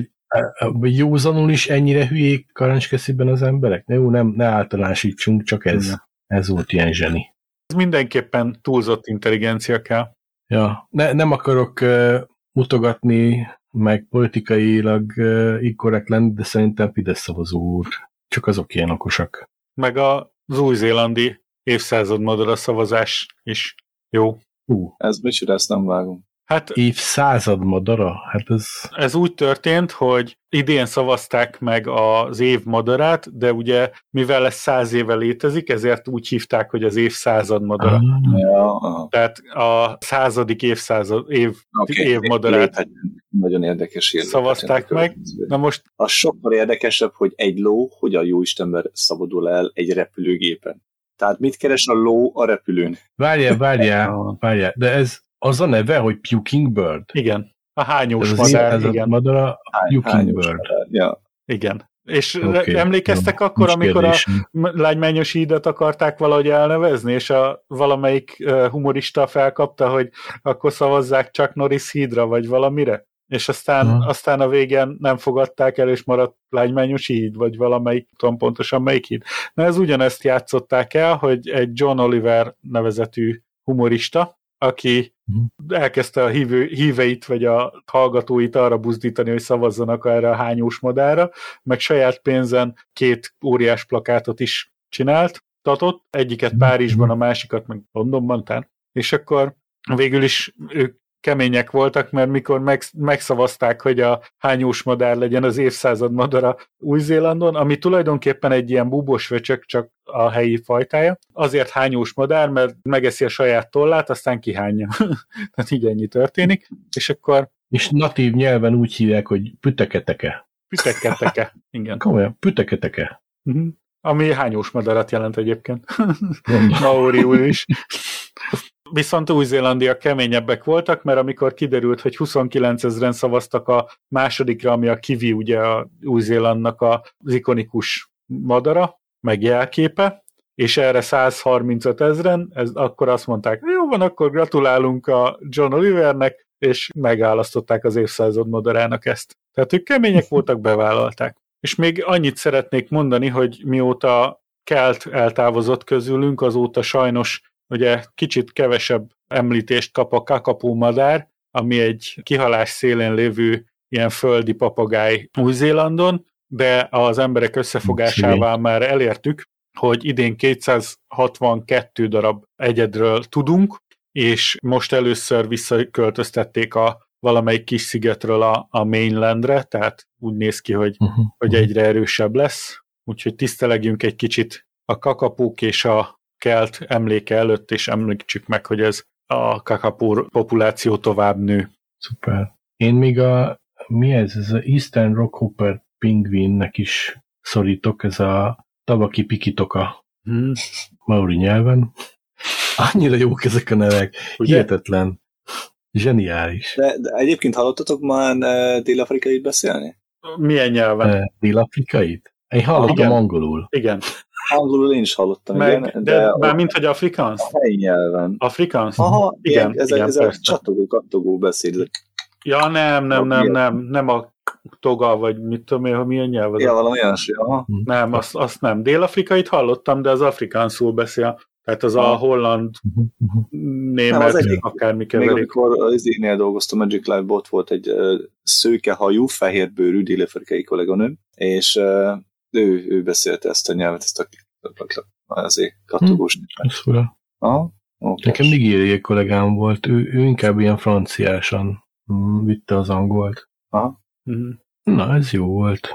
Vagy, józanul is ennyire hülyék karancskesziben az emberek? Ne, jó, nem, ne általánosítsunk, csak ez, ja. ez volt ilyen zseni. Ez mindenképpen túlzott intelligencia kell. Ja, ne, nem akarok uh, mutogatni, meg politikailag uh, inkorrekt lenni, de szerintem Fidesz szavazó úr. Csak azok ilyen okosak. Meg az új-zélandi évszázad madara szavazás is jó. Uh. Ez micsoda, ezt nem vágom. Hát, évszázad madara? Hát ez... Ez úgy történt, hogy idén szavazták meg az év madarát, de ugye mivel ez száz éve létezik, ezért úgy hívták, hogy az évszázad madara. Ah. Ja. Tehát a századik évszázad, év, okay. év madarát nagyon érdekes szavazták meg. Na most... A sokkal érdekesebb, hogy egy ló hogyan jó Istenben szabadul el egy repülőgépen. Tehát mit keres a ló a repülőn? Várjál, várjál, várjál, de ez az a neve, hogy Puking Bird? Igen. A hányós ez madár, az igen. Madár a Puking Bird. Madár, ja. Igen. És okay, emlékeztek ja, akkor, amikor kérdésem. a lánymányos ídat akarták valahogy elnevezni, és a valamelyik humorista felkapta, hogy akkor szavazzák csak Norris hídra, vagy valamire? És aztán, Aha. aztán a végén nem fogadták el, és maradt Lágymányos híd, vagy valamelyik, tudom pontosan melyik híd. Na ez ugyanezt játszották el, hogy egy John Oliver nevezetű humorista, aki Mhm. elkezdte a hívő, híveit, vagy a hallgatóit arra buzdítani, hogy szavazzanak erre a hányós madára, meg saját pénzen két óriás plakátot is csinált, tatott, egyiket Párizsban, a másikat meg Londonban, tán. és akkor végül is ők kemények voltak, mert mikor meg, megszavazták, hogy a hányós madár legyen az évszázad madara Új-Zélandon, ami tulajdonképpen egy ilyen búbos vöcsök, csak a helyi fajtája. Azért hányós madár, mert megeszi a saját tollát, aztán kihányja. Tehát így ennyi történik. És akkor És natív nyelven úgy hívják, hogy püteketeke. pütekketeke. Igen. Komolyan, püteketeke. Mhm. Ami hányós madarat jelent egyébként. Mondom. Maoriul is. Viszont új-zélandiak keményebbek voltak, mert amikor kiderült, hogy 29 ezeren szavaztak a másodikra, ami a kivi, ugye a Új-Zélandnak az ikonikus madara, meg jelképe, és erre 135 ezeren, ez, akkor azt mondták, jó van, akkor gratulálunk a John Olivernek, és megálasztották az évszázad madarának ezt. Tehát ők kemények voltak, bevállalták. És még annyit szeretnék mondani, hogy mióta Kelt eltávozott közülünk, azóta sajnos ugye kicsit kevesebb említést kap a kakapó madár, ami egy kihalás szélén lévő ilyen földi papagáj Új-Zélandon, de az emberek összefogásával már elértük, hogy idén 262 darab egyedről tudunk, és most először visszaköltöztették a valamelyik kis szigetről a, a mainlandre, tehát úgy néz ki, hogy, Uh-huh. hogy egyre erősebb lesz, úgyhogy tisztelegjünk egy kicsit a kakapók és a kelt emléke előtt, és említsük meg, hogy ez a kakapó populáció tovább nő. Szuper. Én még a, mi ez, ez a Eastern Rockhopper pingvinnek is szorítok, ez a tabaki pikitoka Hmm. maori nyelven. Annyira jók ezek a nevek. Ugye? Hihetetlen. Zseniális. De, de egyébként hallottatok már uh, dél-afrikait beszélni? Milyen nyelven? Eh, Dél-afrikait? Én hallottam Igen. angolul. Igen. Angolul én is hallottam, Meg, igen, de, de már mint hogy afrikáns? a helyi nyelven. Afrikáns? Aha, Igen, igen, ez, igen, ez a persze. csatogó, kattogó beszéd. Ja, nem, nem, nem, nem, nem a toga, vagy mit tudom én, milyen nyelv az. Ja, valami olyasmi, aha. Nem, azt, azt nem. Dél-afrikait hallottam, de az afrikánszul beszél. Tehát az a holland, német, Nem, az egyik- akármi Még keverék. amikor az énél dolgoztam, Magic Life Bot volt egy uh, szőkehajú, fehérbőrű dél-afrikai kolléganőm, és uh, ő, ő beszélte ezt a nyelvet, ezt a azért kattogós nyelvet. Ez fura. Aha. Okay. Nekem nigériai kollégám volt, ő, ő inkább ilyen franciásan mm, vitte az angolt. Mhm. Na, ez jó volt.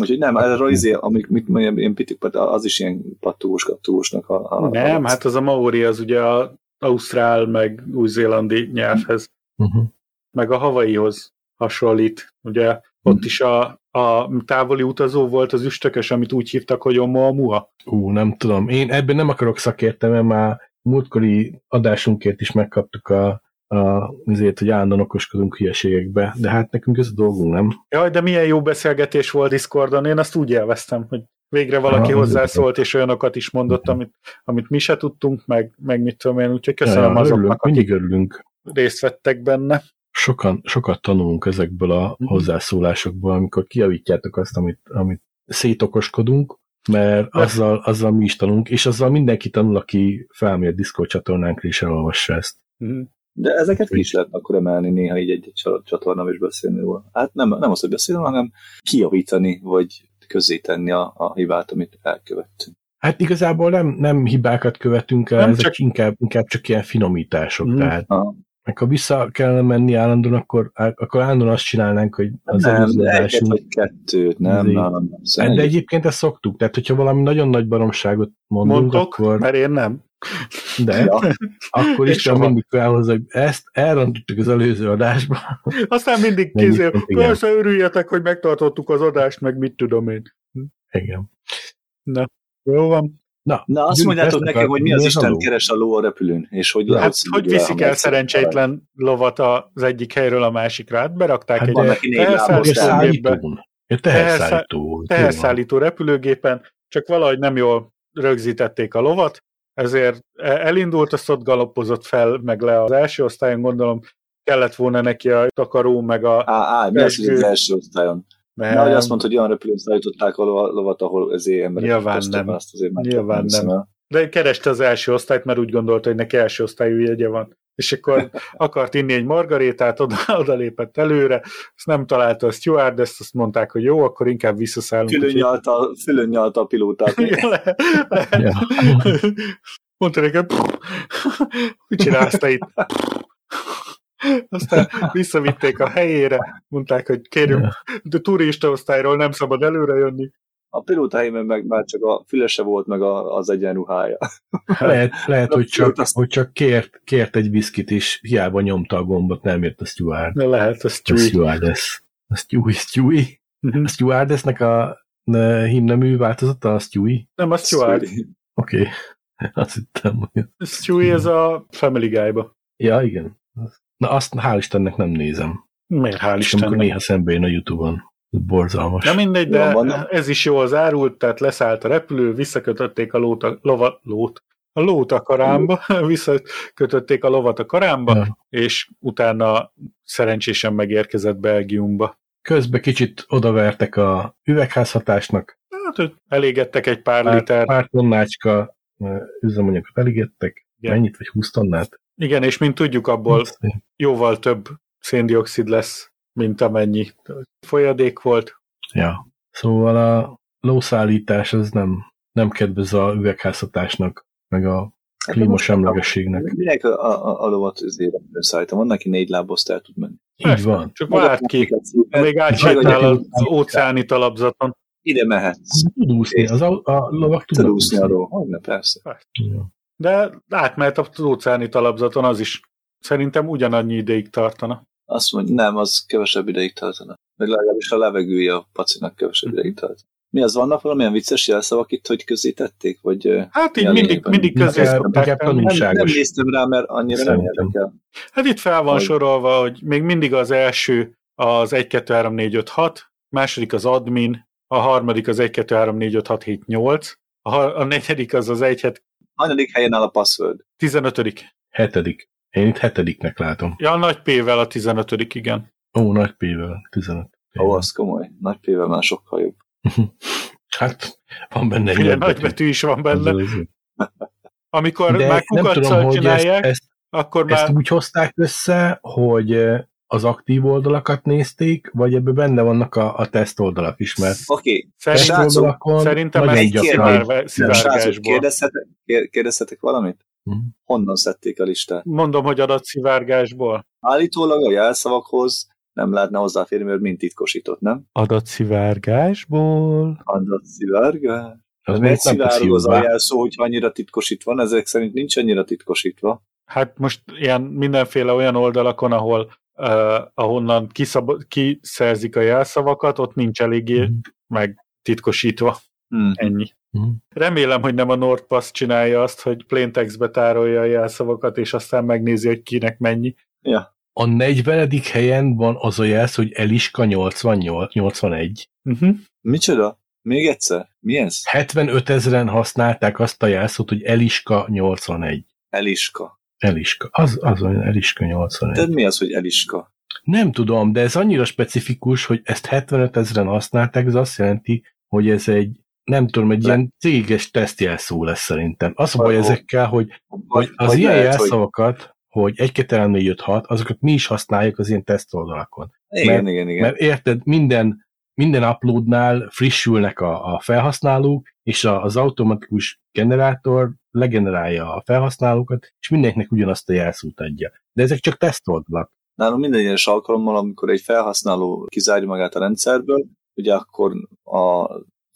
Úgyhogy nem, ez a izé, amik mit mondjam, ilyen pitik, az is ilyen pattogós, kattogósnak a, a Nem, a, hát az a maori az ugye a ausztrál, meg új-zélandi nyelvhez, Uh-huh. meg a havaihoz hasonlít. Ugye ott is a, a távoli utazó volt az üstökös, amit úgy hívtak, hogy Oumuamua. Ú, nem tudom. Én ebben nem akarok szakérteni, mert már múltkori adásunkért is megkaptuk a, a, azért, hogy állandóan okoskodunk hülyeségekbe, de hát nekünk ez a dolgunk, nem? Jaj, de milyen jó beszélgetés volt Discordon, én azt úgy élveztem, hogy végre valaki Ah, hozzászólt, és olyanokat is mondott, amit, amit mi se tudtunk, meg, meg mit tudom én, úgyhogy köszönöm ja, azoknak, örülünk, akik mindig örülünk. részt vettek benne. Sokan, sokat tanulunk ezekből a Mhm. hozzászólásokból, amikor kiavítjátok azt, amit, amit szétokoskodunk, mert azzal, azzal mi is tanulunk, és azzal mindenki tanul, aki felmér Discord csatornánkra és elolvassa ezt. Mhm. De ezeket ki is lehet akkor emelni néha így egy csatornám és beszélni róla. Hát nem, nem az, hogy beszélni, hanem kiavítani, vagy közzétenni a, a hibát, amit elkövettünk. Hát igazából nem, nem hibákat követünk el, Nem, ezek csak- inkább, inkább csak ilyen finomítások. Mhm. Tehát, Aha. Meg ha vissza kellene menni állandóan, akkor, akkor állandóan azt csinálnánk, hogy az nem, előző adásunk- vagy kettőt, nem, nem, nem. De egy- egyébként ezt szoktuk, tehát hogyha valami nagyon nagy baromságot mondunk, Mondtok, akkor, mert én nem. de, Ja. akkor is csak mindig felhozza, hogy ezt elrontottuk az előző adásban. Aztán mindig kézél, persze örüljetek, hogy megtartottuk az adást, meg mit tudom én. Igen. Jó van. Na, Na, azt mondjátok nekem, hogy mi az Isten haló? keres a ló a repülőn, és hogy Hát, hogy viszik el szerencsétlen lovat az egyik helyről a másikra? Hát berakták Hát egy teherszállító teherszállító. teherszállító repülőgépen, csak valahogy nem jól rögzítették a lovat, ezért elindult, azt ott galoppozott fel, meg le az első osztályon, gondolom kellett volna neki a takaró, meg a... Á, á, mi az, az első osztályon? Nem, Nehogy azt mondta, hogy olyan repülőn szállították a lova- lovat, ahol ezért emberek Nyilván nem. Azt azért már Nyilván nem. el. De kereste az első osztályt, mert úgy gondolta, hogy neki első osztályú jegye van. És akkor akart inni egy margarétát, oda, oda lépett előre, azt nem találta a steward, ezt azt mondták, hogy jó, akkor inkább visszaszállunk. Fülön úgyhogy- nyalta, fülön nyalta a pilótát. Le, le. Mondta nekem, mit csinálsz te itt? Aztán visszavitték a helyére, mondták, hogy kérjük, de turista osztályról nem szabad előre jönni. A helyben meg már csak a fülese volt, meg a, az egyenruhája. Lehet, lehet hogy, csak, Azt- hogy csak kért, kért egy viszkit, és hiába nyomta a gombot, nem jött a steward. De lehet, A csúly. stewardess. A Stewie, Stewie. Mhm. A stewardessnek a ne, himnemű változata a Stewie? Nem, a steward. Oké. Okay. Azt hittem, hogy... A Stewie ez a Family Guy-ba. Ja, igen. Na azt hál' Istennek nem nézem. Miért, hál' És amikor Istennek. néha szembe jön a Youtube-on. Ez borzalmas. Na mindegy, de van. ez is jól zárult, tehát leszállt a repülő, visszakötötték a lót a, lova, lót, a lót a karámba, visszakötötték a lovat a karámba, Ja. és utána szerencsésen megérkezett Belgiumba. Közben kicsit odavertek a üvegházhatásnak. Hát, hogy elégettek egy pár Pár, liter. pár tonnácska üzemanyagot elégettek. Igen. Mennyit? Vagy 20 tonnát? Igen, és mint tudjuk, abból jóval több széndiokszid lesz, mint amennyi folyadék volt. Ja. Szóval a lószállítás az nem, nem kedvez a üvegházhatásnak, meg a klímasemlegességnek. Minek a, a, a lovat szállítom? Van, aki négy láboszt el tud menni. Így van. Csak várt ki, még átsétál az óceáni talapzaton. Ide mehetsz. Tud úszni, az a, a lovak Tud tudnak úszni arról. Hogyne, persze. Ja. De átmehet az óceáni talapzaton, az is szerintem ugyanannyi ideig tartana. Azt mondja, nem, az kevesebb ideig tartana. Meg legalábbis a levegője a pacinak kevesebb ideig tart. Mi az, vannak valamilyen vicces jelszavak itt, hogy közé tették? Vagy, Hát így mindig, mindig közé szokták nem, nem néztem rá, mert annyira nem Szerintem. érdekel. Hát itt fel van Hogy- sorolva, hogy még mindig az első az 1, 2, 3, 4, 5, 6, második az admin, a harmadik az 1, 2, 3, 4, 5, 6, 7, 8, a, har- a negyedik az az 1, 7, Hanyadik helyen áll a password? 15. Hetedik. Én itt hetediknek látom. Ja, nagy P-vel a 15. igen. Ó, nagy P-vel, 15. Ó, az komoly. Nagy P-vel már sokkal jobb. Hát, van benne egy nagy betű. betű is van benne. Amikor De már nem tudom, kukacsal hogy ezt, csinálják, ezt, akkor ezt már úgy hozták össze, hogy az aktív oldalakat nézték, vagy ebben benne vannak a, a teszt oldalak is, mert Oké, teszt srácok, oldalakon szerintem ez szivárgásból. kérdezhetek, kér- kérdezhetek valamit? Mhm. Honnan szedték a listát? Mondom, hogy adatszivárgásból. Állítólag a jelszavakhoz nem lehetne hozzáférni, mert mind titkosított, nem? Adatszivárgásból. Adatszivárgás. az Miért szivárog az a jelszó, hogy annyira titkosítva van? Ezek szerint nincs annyira titkosítva. Hát most ilyen mindenféle olyan oldalakon, ahol uh, ahonnan kiszab- kiszerzik a jelszavakat, ott nincs eléggé Mhm. meg titkosítva. Hmm. Ennyi. Mhm. Remélem, hogy nem a NordPass csinálja azt, hogy plaintextbe tárolja a jelszavakat, és aztán megnézi, hogy kinek mennyi. Ja. A 40. helyen van az a jelsz, hogy Eliska 88, 81. Uh-huh. Micsoda? Még egyszer? Mi ez? 75 ezeren használták azt a jelszót, hogy Eliska 81. Eliska. Eliska. Az, az olyan Eliska 81. De mi az, hogy Eliska? Nem tudom, de ez annyira specifikus, hogy ezt 75 ezeren használták, ez azt jelenti, hogy ez egy, nem tudom, egy Le- ilyen céges tesztjelszó lesz szerintem. Az a baj ezekkel, hogy, hogy az vagy ilyen lehet, jelszavakat, hogy 1, 2, 3, 4, 5, 6, azokat mi is használjuk az ilyen tesztoldalakon. Igen, mert- igen, igen. Mert érted, minden, minden uploadnál frissülnek a, a felhasználók, és a, az automatikus generátor legenerálja a felhasználókat, és mindenkinek ugyanazt a jelszót adja. De ezek csak tesztoldalak. Nálunk minden egyes alkalommal, amikor egy felhasználó kizárja magát a rendszerből, ugye akkor a,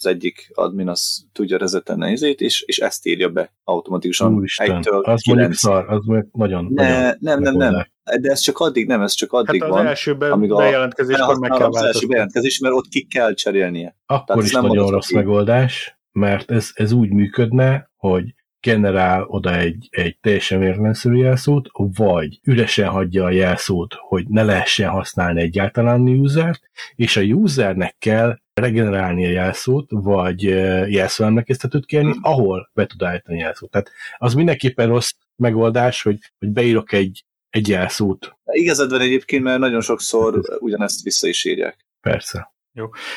az egyik admin az tudja rezetelni nézét, és, és ezt írja be automatikusan. Úristen, egytől az mondjuk szar, az mondjuk nagyon, Ne, nagyon nem, nem, nem. megoldás. De ez csak addig nem, ez csak Hát addig az van. első be- amíg a bejelentkezéskor meg kell az első bejelentkezés, mert ott ki kell cserélnie. Akkor Tehát is ez nem nagyon rossz aki- megoldás, mert ez, ez úgy működne, hogy generál oda egy, egy teljesen értelemszerű jelszót, vagy üresen hagyja a jelszót, hogy ne lehessen használni egyáltalán a usert, és a usernek kell regenerálni a jelszót, vagy eh, jelszóemlékeztetőt kérni, ahol be tud állítani a jelszót. Tehát az mindenképpen rossz megoldás, hogy, hogy beírok egy, egy jelszót. Igazad van egyébként, mert nagyon sokszor ugyanezt vissza is írják. Persze.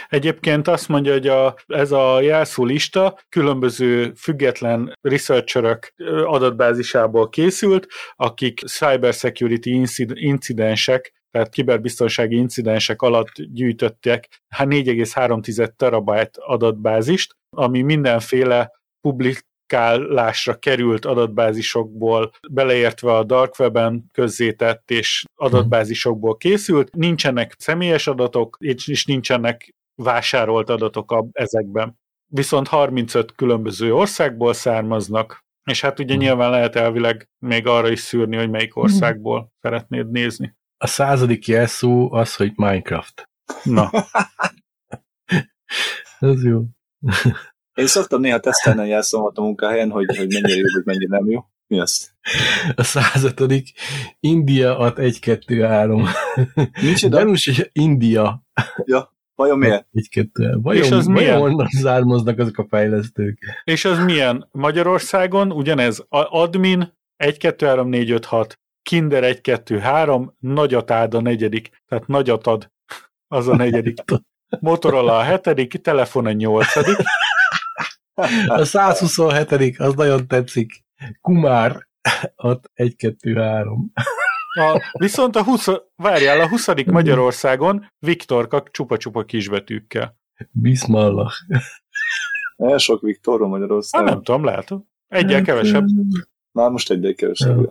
Egyébként azt mondja, hogy a, ez a jelszó lista különböző független researcherök adatbázisából készült, akik cybersecurity incid- incidensek, tehát kiberbiztonsági incidensek alatt gyűjtöttek 4,3 terabyte adatbázist, ami mindenféle publikálásra került adatbázisokból, beleértve a dark weben közzétett és adatbázisokból készült. Nincsenek személyes adatok, és nincsenek vásárolt adatok ezekben. Viszont 35 különböző országból származnak, és hát ugye Mhm. nyilván lehet elvileg még arra is szűrni, hogy melyik országból szeretnéd nézni. A századik jelszó az, hogy Minecraft. Na, Ez jó. Én szoktam néha tesztelni a jelszómat a munkahelyen, hogy, hogy mennyire jó, hogy mennyire nem jó. Mi azt? A százatodik India ad 1, 2, 3. Micsoda? Gyanús, hogy India Vajon miért? 1, 2, Vajon, És az milyen? vajon onnan származnak azok a fejlesztők? és az milyen? Magyarországon ugyanez admin 1, 2, 3, 4, 5, 6, kinder 1, 2, 3, nagyatád a negyedik, tehát nagyatad az a negyedik. Motorola a hetedik, telefon a nyolcadik, A 127 az nagyon tetszik. Kumár ad 1, 2, 3. A, viszont a 20, várjál, a 20. Magyarországon Viktorka csupa-csupa kisbetűkkel. Bismillah. El sok Viktorról Hát Magyarországon. nem tudom, lehet. Egyel kevesebb. Már most egyre kevesebb.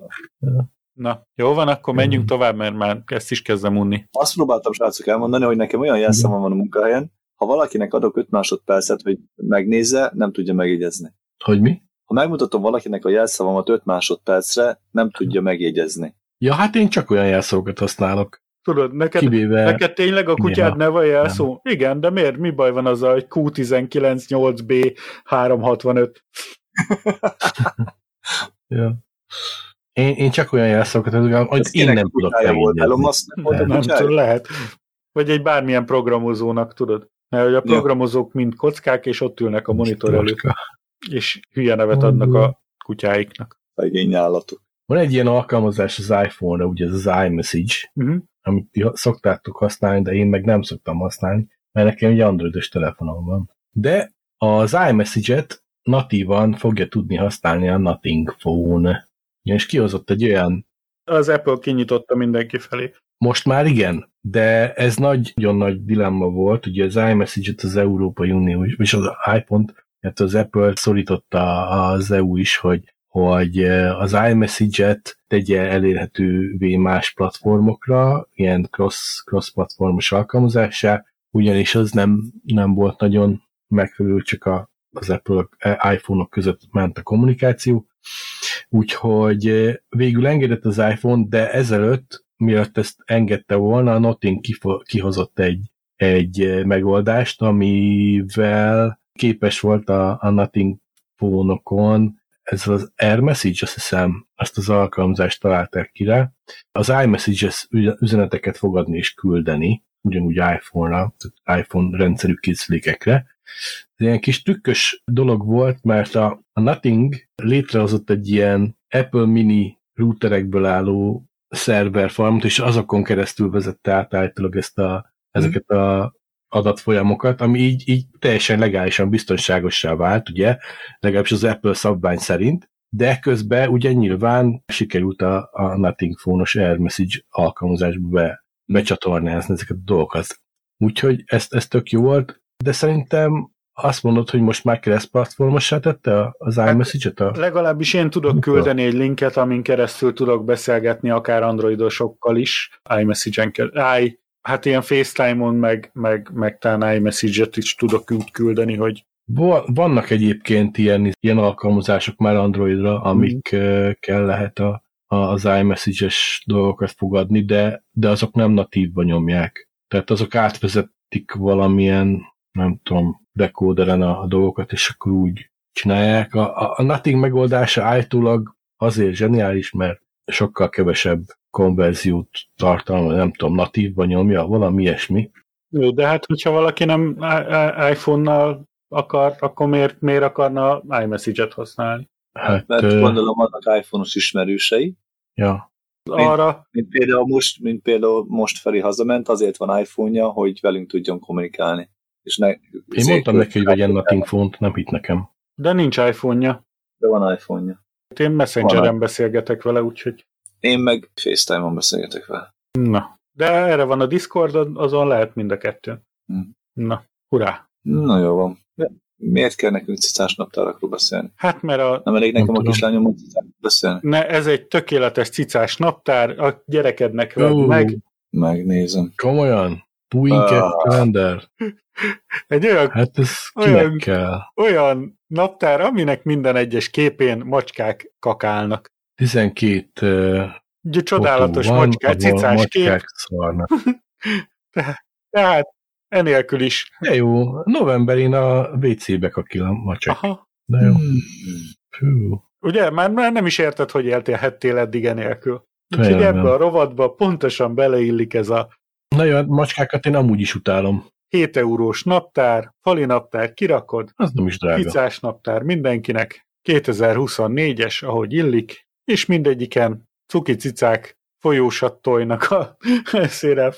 Na, jó van, akkor menjünk tovább, mert már ezt is kezdem unni. Azt próbáltam srácok elmondani, hogy nekem olyan jelszavam van a munkahelyen, ha valakinek adok 5 másodpercet, hogy megnézze, nem tudja megjegyezni. Hogy mi? Ha megmutatom valakinek a jelszavamat 5 másodpercre, nem tudja megjegyezni. Ja, hát én csak olyan jelszókat használok. Tudod, neked, Kivéve... neked tényleg a kutyád neve a jelszó? Igen, de miért? Mi baj van azzal, hogy Q19 8B 365? Ja. Én, én csak olyan jelszókat használok, hogy én nem tudok a Nem tudom, lehet. Vagy egy bármilyen programozónak, tudod? Mert hogy a programozók mind kockák, és ott ülnek a monitor előtt, és hülye nevet adnak a kutyáiknak. Szegény állatok. Van egy ilyen alkalmazás az iPhone-ra, ugye ez az iMessage, Uh-huh. amit ti szoktátok használni, de én meg nem szoktam használni, mert nekem egy androidos telefonom van. De az iMessage-et natívan fogja tudni használni a Nothing Phone. És kihozott egy olyan, Az Apple kinyitotta mindenki felé. most már igen, de ez nagyon nagy dilemma volt, ugye az iMessage-et az Európai Unió, és az iPhone-t, hát az Apple szorította az EU is, hogy hogy az iMessage-et tegye elérhetővé más platformokra, ilyen cross, cross-platformos alkalmazásá, ugyanis az nem, nem volt nagyon megfelelő, csak a, az Apple iPhone-ok között ment a kommunikáció. Úgyhogy eh, végül engedett az iPhone, de ezelőtt, mielőtt ezt engedte volna, a Nothing kihozott egy, egy eh, megoldást, amivel képes volt a, a Nothing fónokon ez az AirMessage, azt hiszem, azt az alkalmazást találták ki rá. Az iMessage üzeneteket fogadni és küldeni, ugyanúgy iPhone-ra, tehát iPhone rendszerű készülékekre. Ilyen kis trükkös dolog volt, mert a, a Nothing létrehozott egy ilyen Apple mini routerekből álló szerverfarmot, és azokon keresztül vezette át általában ezt a, ezeket a adatfolyamokat, ami így, így teljesen legálisan biztonságossá vált, ugye, legalábbis az Apple szabvány szerint, de közben ugye nyilván sikerült a, a Nothing Phone-os AirMessage alkalmazásba be, becsatornázni ezeket a dolgokat. Úgyhogy ez, ez tök jó volt, de szerintem azt mondod, hogy most már keresztplatformossá tette az iMessage-et? A... Legalábbis én tudok küldeni egy linket, amin keresztül tudok beszélgetni akár androidosokkal is, iMessage-en keresztül. I, hát ilyen FaceTime-on, meg, meg, meg talán iMessage-et is tudok úgy küldeni, hogy Vannak egyébként ilyen, ilyen alkalmazások már Androidra, amikkel lehet a, a, az iMessage-es dolgokat fogadni, de, de azok nem natívba nyomják. Tehát azok átvezetik valamilyen, nem tudom, dekóderen a, a dolgokat, és akkor úgy csinálják. A, a, a Nothing megoldása állítólag azért zseniális, mert sokkal kevesebb konverziót tartalmaz, nem tudom, natívba nyomja, valami ilyesmi. Jó, de hát, hogyha valaki nem iPhone-nal akar, akkor miért, miért akarna iMessage-et használni? Hát, Mert ö, gondolom vannak iPhone-os ismerősei, ja. arra. Mint például most, mint például most Feri hazament, azért van iPhone-ja, hogy velünk tudjon kommunikálni. És ne, Én mondtam neki, hogy vegyen Nothing phone nem hitt nekem. De nincs iPhone-ja. De van iPhone-ja. Én Messengeren Van. beszélgetek vele, úgyhogy Én meg FaceTime-on beszélgetek vele. na. De erre van a Discord, azon lehet mind a kettő. Hm. Na, hurrá. Na jó van. De miért kell nekünk cicás naptárakról beszélni? Hát mert a, Nem elég nekem Nem a kislányommal cicákról beszélni? ne, ez egy tökéletes cicás naptár, a gyerekednek vedd meg. Megnézem. Komolyan? Twinket Ah. kalender? Egy olyan, Hát ez Olyan- kell? olyan naptár, aminek minden egyes képén macskák kakálnak. 12 uh, Ugye csodálatos van, macskák, ahol cicás kép, macskák szarnak. tehát enélkül is. De jó, novemberén a WC-be kakil a macsak. Aha. De jó. Hmm. Fú. Ugye, már, már nem is érted, hogy éltél eddig enélkül. Úgyhogy ebbe a rovatba pontosan beleillik ez a Na jó, hát macskákat én amúgy is utálom. 7 eurós naptár, fali naptár, kirakod, Az nem is drága. Picás naptár mindenkinek, 2024-es, ahogy illik, és mindegyiken cuki cicák folyósat tojnak a szére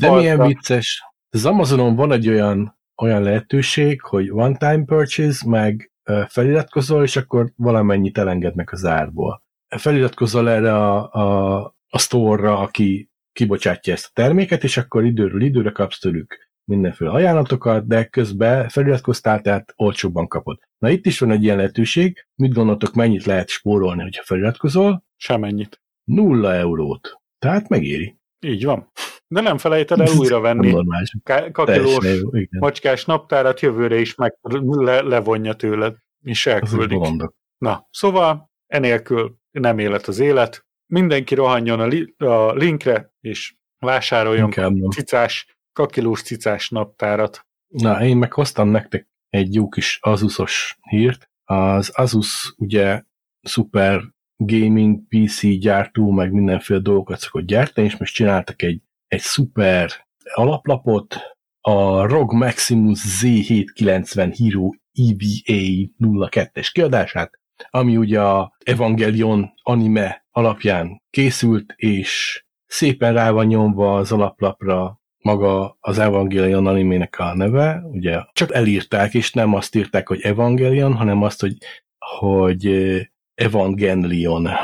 De milyen vicces. Az Amazonon van egy olyan, olyan lehetőség, hogy one time purchase, meg feliratkozol, és akkor valamennyit elengednek az árból. Feliratkozol erre a, a, a store-ra, aki kibocsátja ezt a terméket, és akkor időről időre kapsz tőlük mindenféle ajánlatokat, de közben feliratkoztál, tehát olcsóbban kapod. Na itt is van egy ilyen lehetőség, mit gondoltok, mennyit lehet spórolni, hogyha feliratkozol? Semennyit. Nulla eurót. Tehát megéri. Így van. De nem felejted el újra venni. Kakilós macskás naptárat jövőre is meg le, levonja tőled, és elküldik. Na, szóval enélkül nem élet az élet. Mindenki rohanjon a, li- a linkre, és vásároljon Inkább cicás, kakilós cicás naptárat. Na, én meg hoztam nektek egy jó kis Asusos hírt. Az Asus ugye szuper gaming PC gyártó, meg mindenféle dolgokat szokott gyártani, és most csináltak egy, egy szuper alaplapot, a ROG Maximus Z790 Hero EVA 02-es kiadását, ami ugye a Evangelion anime alapján készült, és szépen rá van nyomva az alaplapra maga az Evangelion animének a neve, ugye csak elírták, és nem azt írták, hogy Evangelion, hanem azt, hogy, hogy Evangelion.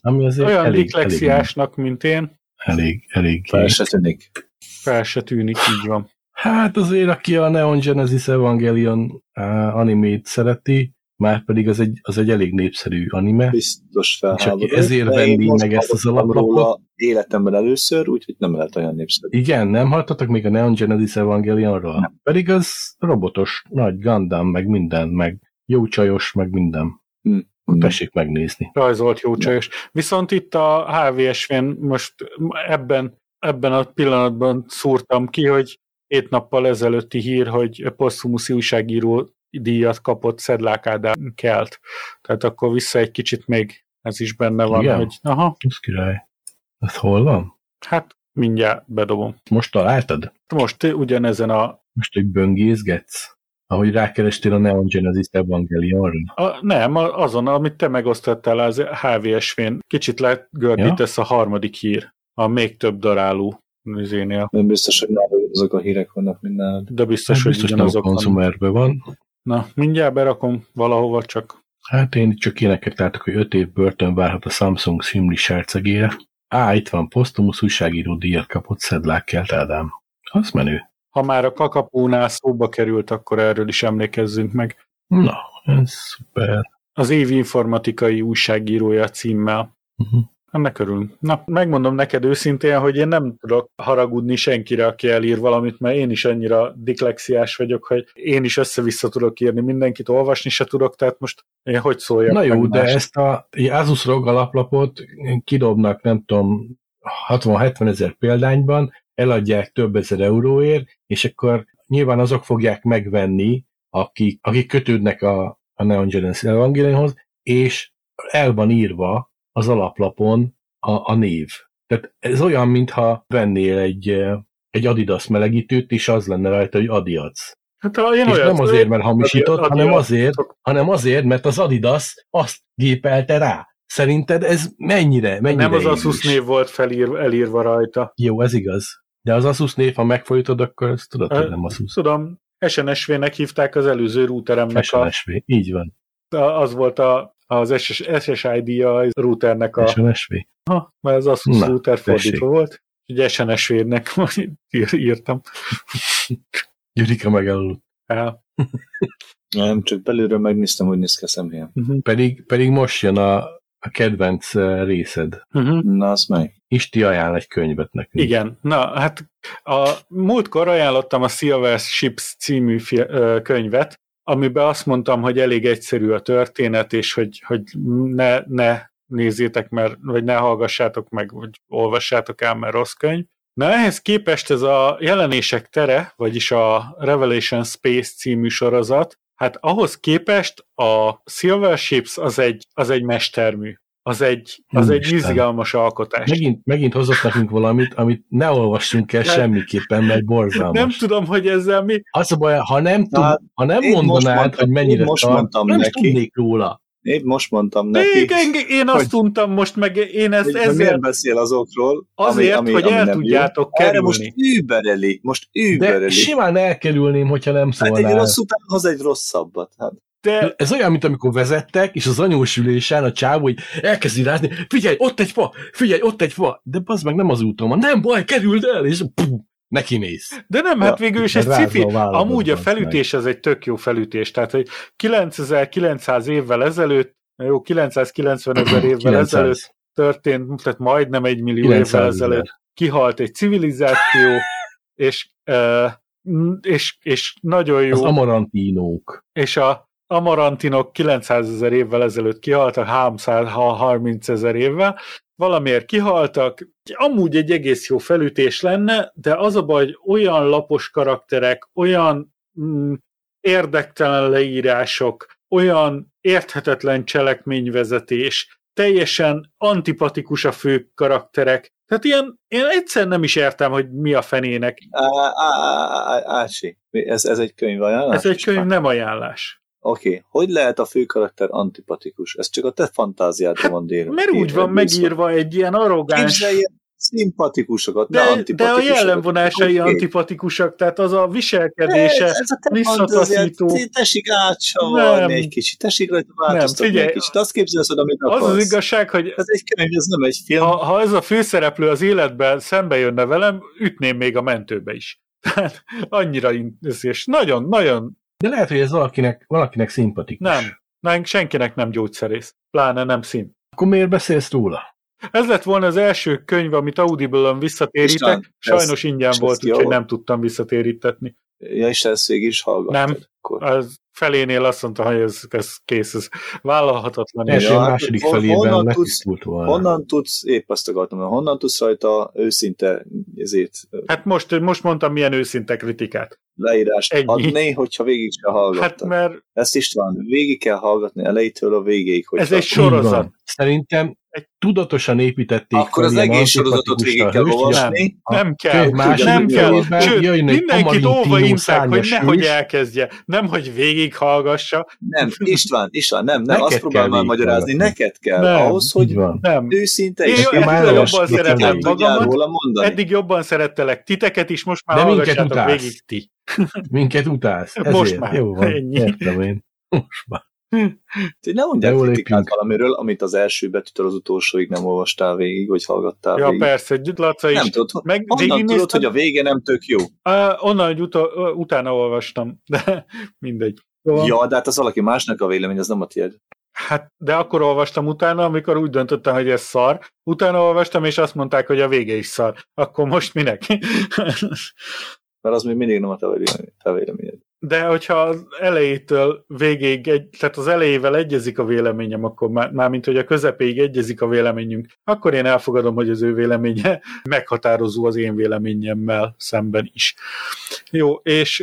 Ami azért Olyan elég, diklexiásnak, mint én, elég, elég, Fel elég. se tűnik. fel se tűnik, így van. Hát azért, aki a Neon Genesis Evangelion uh, animét szereti, már pedig az egy, az egy elég népszerű anime. Biztos felháborult. ezért de venni meg ezt az alaplapot? róla Életemben először, úgyhogy nem lehet olyan népszerű. Igen, nem hallottatok még a Neon Genesis Evangelionról? Nem. Pedig az robotos, nagy Gundam, meg minden, meg jó csajos, meg minden. Hmm. Tessék megnézni. Rajzolt jó csajos. Viszont itt a HVSV-n most ebben, ebben a pillanatban szúrtam ki, hogy hét nappal ezelőtti hír, hogy posztumuszi újságíró díjat kapott Szedlák Ádám Kelt. Tehát akkor vissza egy kicsit még ez is benne van, Igen? hogy aha, Ez király. Ez hol van? hát mindjárt bedobom. Most találtad? Most ugyanezen a, Most egy böngészgetsz? Ahogy rákerestél a Neon Genesis Evangelionra? a nem, a- azon, amit te megosztottál az HVSV-n, kicsit legördítesz a harmadik hír, a még több daráló izénél. Nem biztos, hogy már azok a hírek vannak minden. De biztos, Hát hogy biztos nem a konzumerben van. Na, mindjárt berakom valahova, csak Hát én csak éneket látok, hogy 5 év börtön várhat a Samsung Simli sárcegére. Á, itt van, posztumusz újságíró díjat kapott Szedlák Kelt Ádám. Az menő. ha már a kakapónál szóba került, akkor erről is emlékezzünk meg. Na, ez szuper. Az év informatikai újságírója címmel. Uh-huh. Ennek örülünk. Na, megmondom neked őszintén, hogy én nem tudok haragudni senkire, aki elír valamit, mert én is annyira diklexiás vagyok, hogy én is össze-vissza tudok írni, mindenkit olvasni se tudok, tehát most én hogy szóljak Na jó, de mást? ezt a Asus ROG alaplapot kidobnak, nem tudom, 60-70 ezer példányban, eladják több ezer euróért, és akkor nyilván azok fogják megvenni, akik, akik kötődnek a, a Neon Genesis Evangelionhoz, és el van írva az alaplapon a, a név. Tehát ez olyan, mintha vennél egy, eh, egy Adidas melegítőt, és az lenne rajta, hogy Adidas. Hát ha én És olyat- nem azért, mert hamisított, Adi- hanem Adidas- azért, hanem azért, mert az Adidas azt gépelte rá. Szerinted ez mennyire, mennyire Nem az? Asus név volt felír, elírva rajta. Jó, ez igaz. De az Asus név, ha megfojtod, akkor ezt tudod, hogy nem Asus. Tudom, SNSV-nek hívták az előző routeremnek a, SNSV. Így van. a, az volt a, az SS, SSID-ja a routernek a, SNSV. ha, mert az Asus Na, router fordítva tessék. volt. Úgyhogy SNSV-nek ír- írtam Gyurika megaludt. el. Nem, csak belülről megnéztem, hogy néz ki a szemhéjem. Pedig, pedig most jön a, a kedvenc eh, részed. Uh-huh. Na, az meg. Isti ajánl egy könyvet nekünk. Igen, na hát a múltkor ajánlottam a Silver Ships című fi- ö, könyvet, amiben azt mondtam, hogy elég egyszerű a történet, és hogy, hogy ne, ne nézzétek, mert, vagy ne hallgassátok meg, vagy olvassátok el, mert rossz könyv. Na ehhez képest ez a jelenések tere, vagyis a Revelation Space című sorozat, hát ahhoz képest a Silver Ships az egy, az egy mestermű. Az egy, az egy izgalmas alkotás. Megint, megint hozott nekünk valamit, amit ne olvassunk el Nem. semmiképpen, mert borzalmas. Nem tudom, hogy ezzel mi... Az a baj, ha nem, tud, Hát, ha nem mondanád, mondtam- hogy mennyire most tart, mondtam nem neki. tudnék róla. Én most mondtam neki, én, én azt hogy- untam most, meg én ezt hogy ezzel miért beszél azokról, azért, ami, hogy ami el tudjátok jó. Erre kerülni. most übereli, most De übereli. simán elkerülném, hogyha nem Hát egy szólnál. rossz után hoz egy rosszabbat. Hát. De Ez olyan, mint amikor vezettek, és az anyós ülésen a csávó hogy elkezdi rázni, figyelj, ott egy fa, figyelj, ott egy fa, de az meg nem az úton van, nem baj, kerüld el, és pú, neki mész. De nem, Ja, hát végül is egy cifi. Amúgy a felütés ez egy tök jó felütés. Tehát, hogy 9900 évvel ezelőtt, jó, 990 ezer évvel 900. ezelőtt történt, tehát majdnem egy millió 900 évvel ezelőtt kihalt egy civilizáció, és, uh, és, és nagyon jó. Az amarantinók. és a amarantinok 900 ezer évvel ezelőtt kihaltak, 330 ezer évvel, valamiért kihaltak, amúgy egy egész jó felütés lenne, de az a baj, hogy olyan lapos karakterek, olyan mm, érdektelen leírások, olyan érthetetlen cselekményvezetés, teljesen antipatikus a fő karakterek. Tehát ilyen, én egyszer nem is értem, hogy mi a fenének. Ácsi, ez, ez egy könyv ajánlás? Ez egy könyv nem ajánlás. Oké, okay. hogy lehet a főkarakter antipatikus? Ez csak a te fantáziádra Hát, van délve. Mert úgy van megírva egy ilyen arrogáns... Szimpatikusokat, de, De, de a antipatikusokat. jellemvonásai Oké. antipatikusak, tehát az a viselkedése. Ez a te visszataszító. tessék átsavarni Nem. egy kicsit, tessék rajta változtatni figyelj, egy kicsit, azt képzelsz, amit Az akarsz. az igazság, hogy Ez egy könyv, ez nem egy film. ha, ha ez a főszereplő az életben szembe jönne velem, ütném még a mentőbe is. Tehát annyira és nagyon, nagyon De lehet, hogy ez valakinek, valakinek szimpatikus. nem. Nem, senkinek nem gyógyszerész. Pláne nem szín. Akkor miért beszélsz róla? Ez lett volna az első könyv, amit Audible-on visszatérítek. István, Sajnos ingyen és volt, úgyhogy nem tudtam visszatérítetni. Ja, és ezt végig is hallgattad. Nem. Akkor. Az felénél azt mondta, hogy ez, ez kész, ez vállalhatatlan. Ja, hát második felében honnan letisztult volna. Honnan tudsz, épp azt akartam, honnan tudsz rajta őszinte ezért Hát most, most mondtam, milyen őszinte kritikát. leírást Ennyi. adni, hogyha végig se hallgattad. Hát mert Ezt István, végig kell hallgatni elejétől a végéig. Hogyha... ez egy sorozat. Szerintem Egy- tudatosan építették Akkor az egész sorozatot végig kell olvasni. a Nem kell, második nem kell. Sőt, mindenkit óva intek, hogy nehogy elkezdje, nem, hogy végighallgassa. Nem, István, István, nem, nem, Neked azt próbál kell már magyarázni, neked kell, Nem, ahhoz, hogy. Nem. őszinte Én és jó, már jobban szeretem magamat, eddig jobban szerettelek titeket is, most már De minket hallgassátok utálsz. végig ti. Minket utálsz. Most már. Jó van. Ennyi. Értem én. Most már. Ne mondjál kritikát valamiről, amit az első betűtől az utolsóig nem olvastál végig, vagy hallgattál Ja, végig. persze, Laca is. Nem tudod, Meg honnan tudod, hogy a vége nem tök jó? Uh, onnan, hogy uta, utána olvastam, de mindegy. Szóval, Ja, de hát az valaki másnak a vélemény, az nem a tiéd. Hát, de akkor olvastam utána, amikor úgy döntöttem, hogy ez szar. Utána olvastam, és azt mondták, hogy a vége is szar. Akkor most minek? Mert az még mindig nem a te véleményed. De hogyha az elejétől végéig, egy, tehát az elejével egyezik a véleményem, akkor már, mármint, hogy a közepéig egyezik a véleményünk, akkor én elfogadom, hogy az ő véleménye meghatározó az én véleményemmel szemben is. Jó, és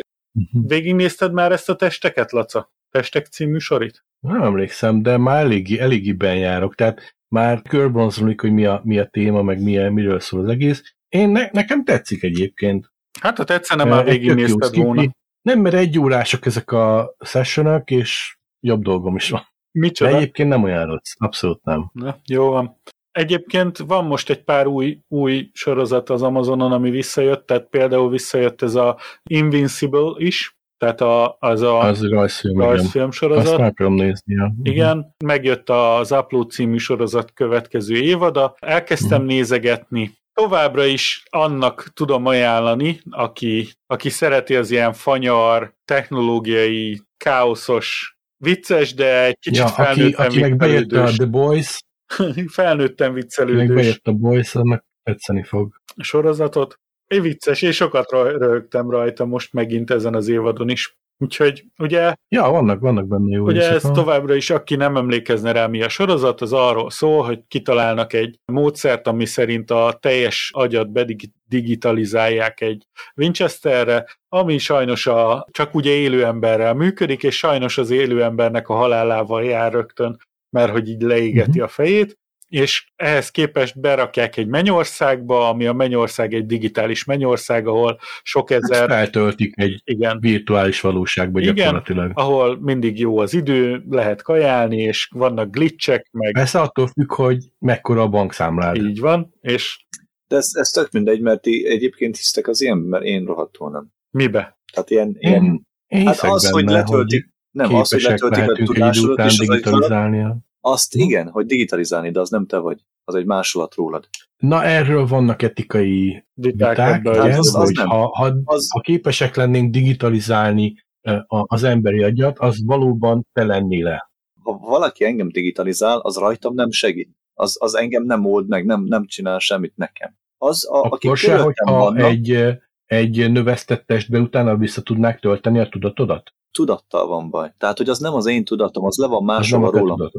végignézted már ezt a testeket, Laca? Testek című sorit? Nem emlékszem, de már elég, eléggében járok, tehát már körbronzolnik, hogy mi a, mi a téma, meg mi miről szól az egész. Én ne, nekem tetszik egyébként. Hát, ha tetszene, már végignézted volna. Nem, mert egy órások ezek a sessionok, és jobb dolgom is van. De Micsoda? egyébként nem olyan rossz, abszolút nem. Na, jó van. Egyébként van most egy pár új, új sorozat az Amazonon, ami visszajött, tehát például visszajött ez a Invincible is, tehát a, az a Az rajzfilm, rajzfilm Azt sorozat. meg akarom nézni. Ja. Igen, megjött az Upload című sorozat következő évada, elkezdtem Mhm. nézegetni. Továbbra is annak tudom ajánlani, aki, aki szereti az ilyen fanyar, technológiai, káoszos, vicces, de egy kicsit Ja, aki, felnőttem akinek bejött a. The Boys, felnőttem akinek viccelődős bejött a Boys, annak tetszeni fog. sorozatot. Egy vicces, és sokat röhögtem rajta most megint ezen az évadon is. Úgyhogy ugye, Ja, vannak, vannak benne jó ugye ez ha. továbbra is, aki nem emlékezne rá, mi a sorozat, az arról szól, hogy kitalálnak egy módszert, ami szerint a teljes agyat bedigitalizálják egy Winchesterre, ami sajnos a, csak ugye élő emberrel működik, és sajnos az élő embernek a halálával jár rögtön, mert hogy így leégeti Mhm. a fejét, és ehhez képest berakják egy mennyországba, ami a mennyország egy digitális mennyország, ahol sok Ezt ezer, feltöltik egy igen, virtuális valóságba Igen. gyakorlatilag. ahol mindig jó az idő, lehet kajálni, és vannak glitchek, meg Persze attól függ, hogy mekkora a bankszámlád. így van, és De ez, ez tök mindegy, mert ti egyébként hisztek az ilyen, mert én rohadtul nem. mibe? Tehát ilyen, ilyen Én, én hát az, hogy benne, letöltik, nem, az, hogy letöltik a tudásodat, után és az egy. Azt igen, hogy digitalizálni, de az nem te vagy. Az egy másolat rólad. Na erről vannak etikai Viták viták, igen, az- az hogy ha, ha, Az, ha képesek lennénk digitalizálni az emberi agyat, az valóban te lennél le. ha valaki engem digitalizál, az rajtam nem segít. Az, az engem nem old meg, nem, nem csinál semmit nekem. Az, a, Akkor se, körülöttem hogyha vannak, egy... egy növesztett testbe utána vissza tudnák tölteni a tudatodat? Tudattal van baj. Tehát, hogy az nem az én tudatom, az le van máshova a rólam.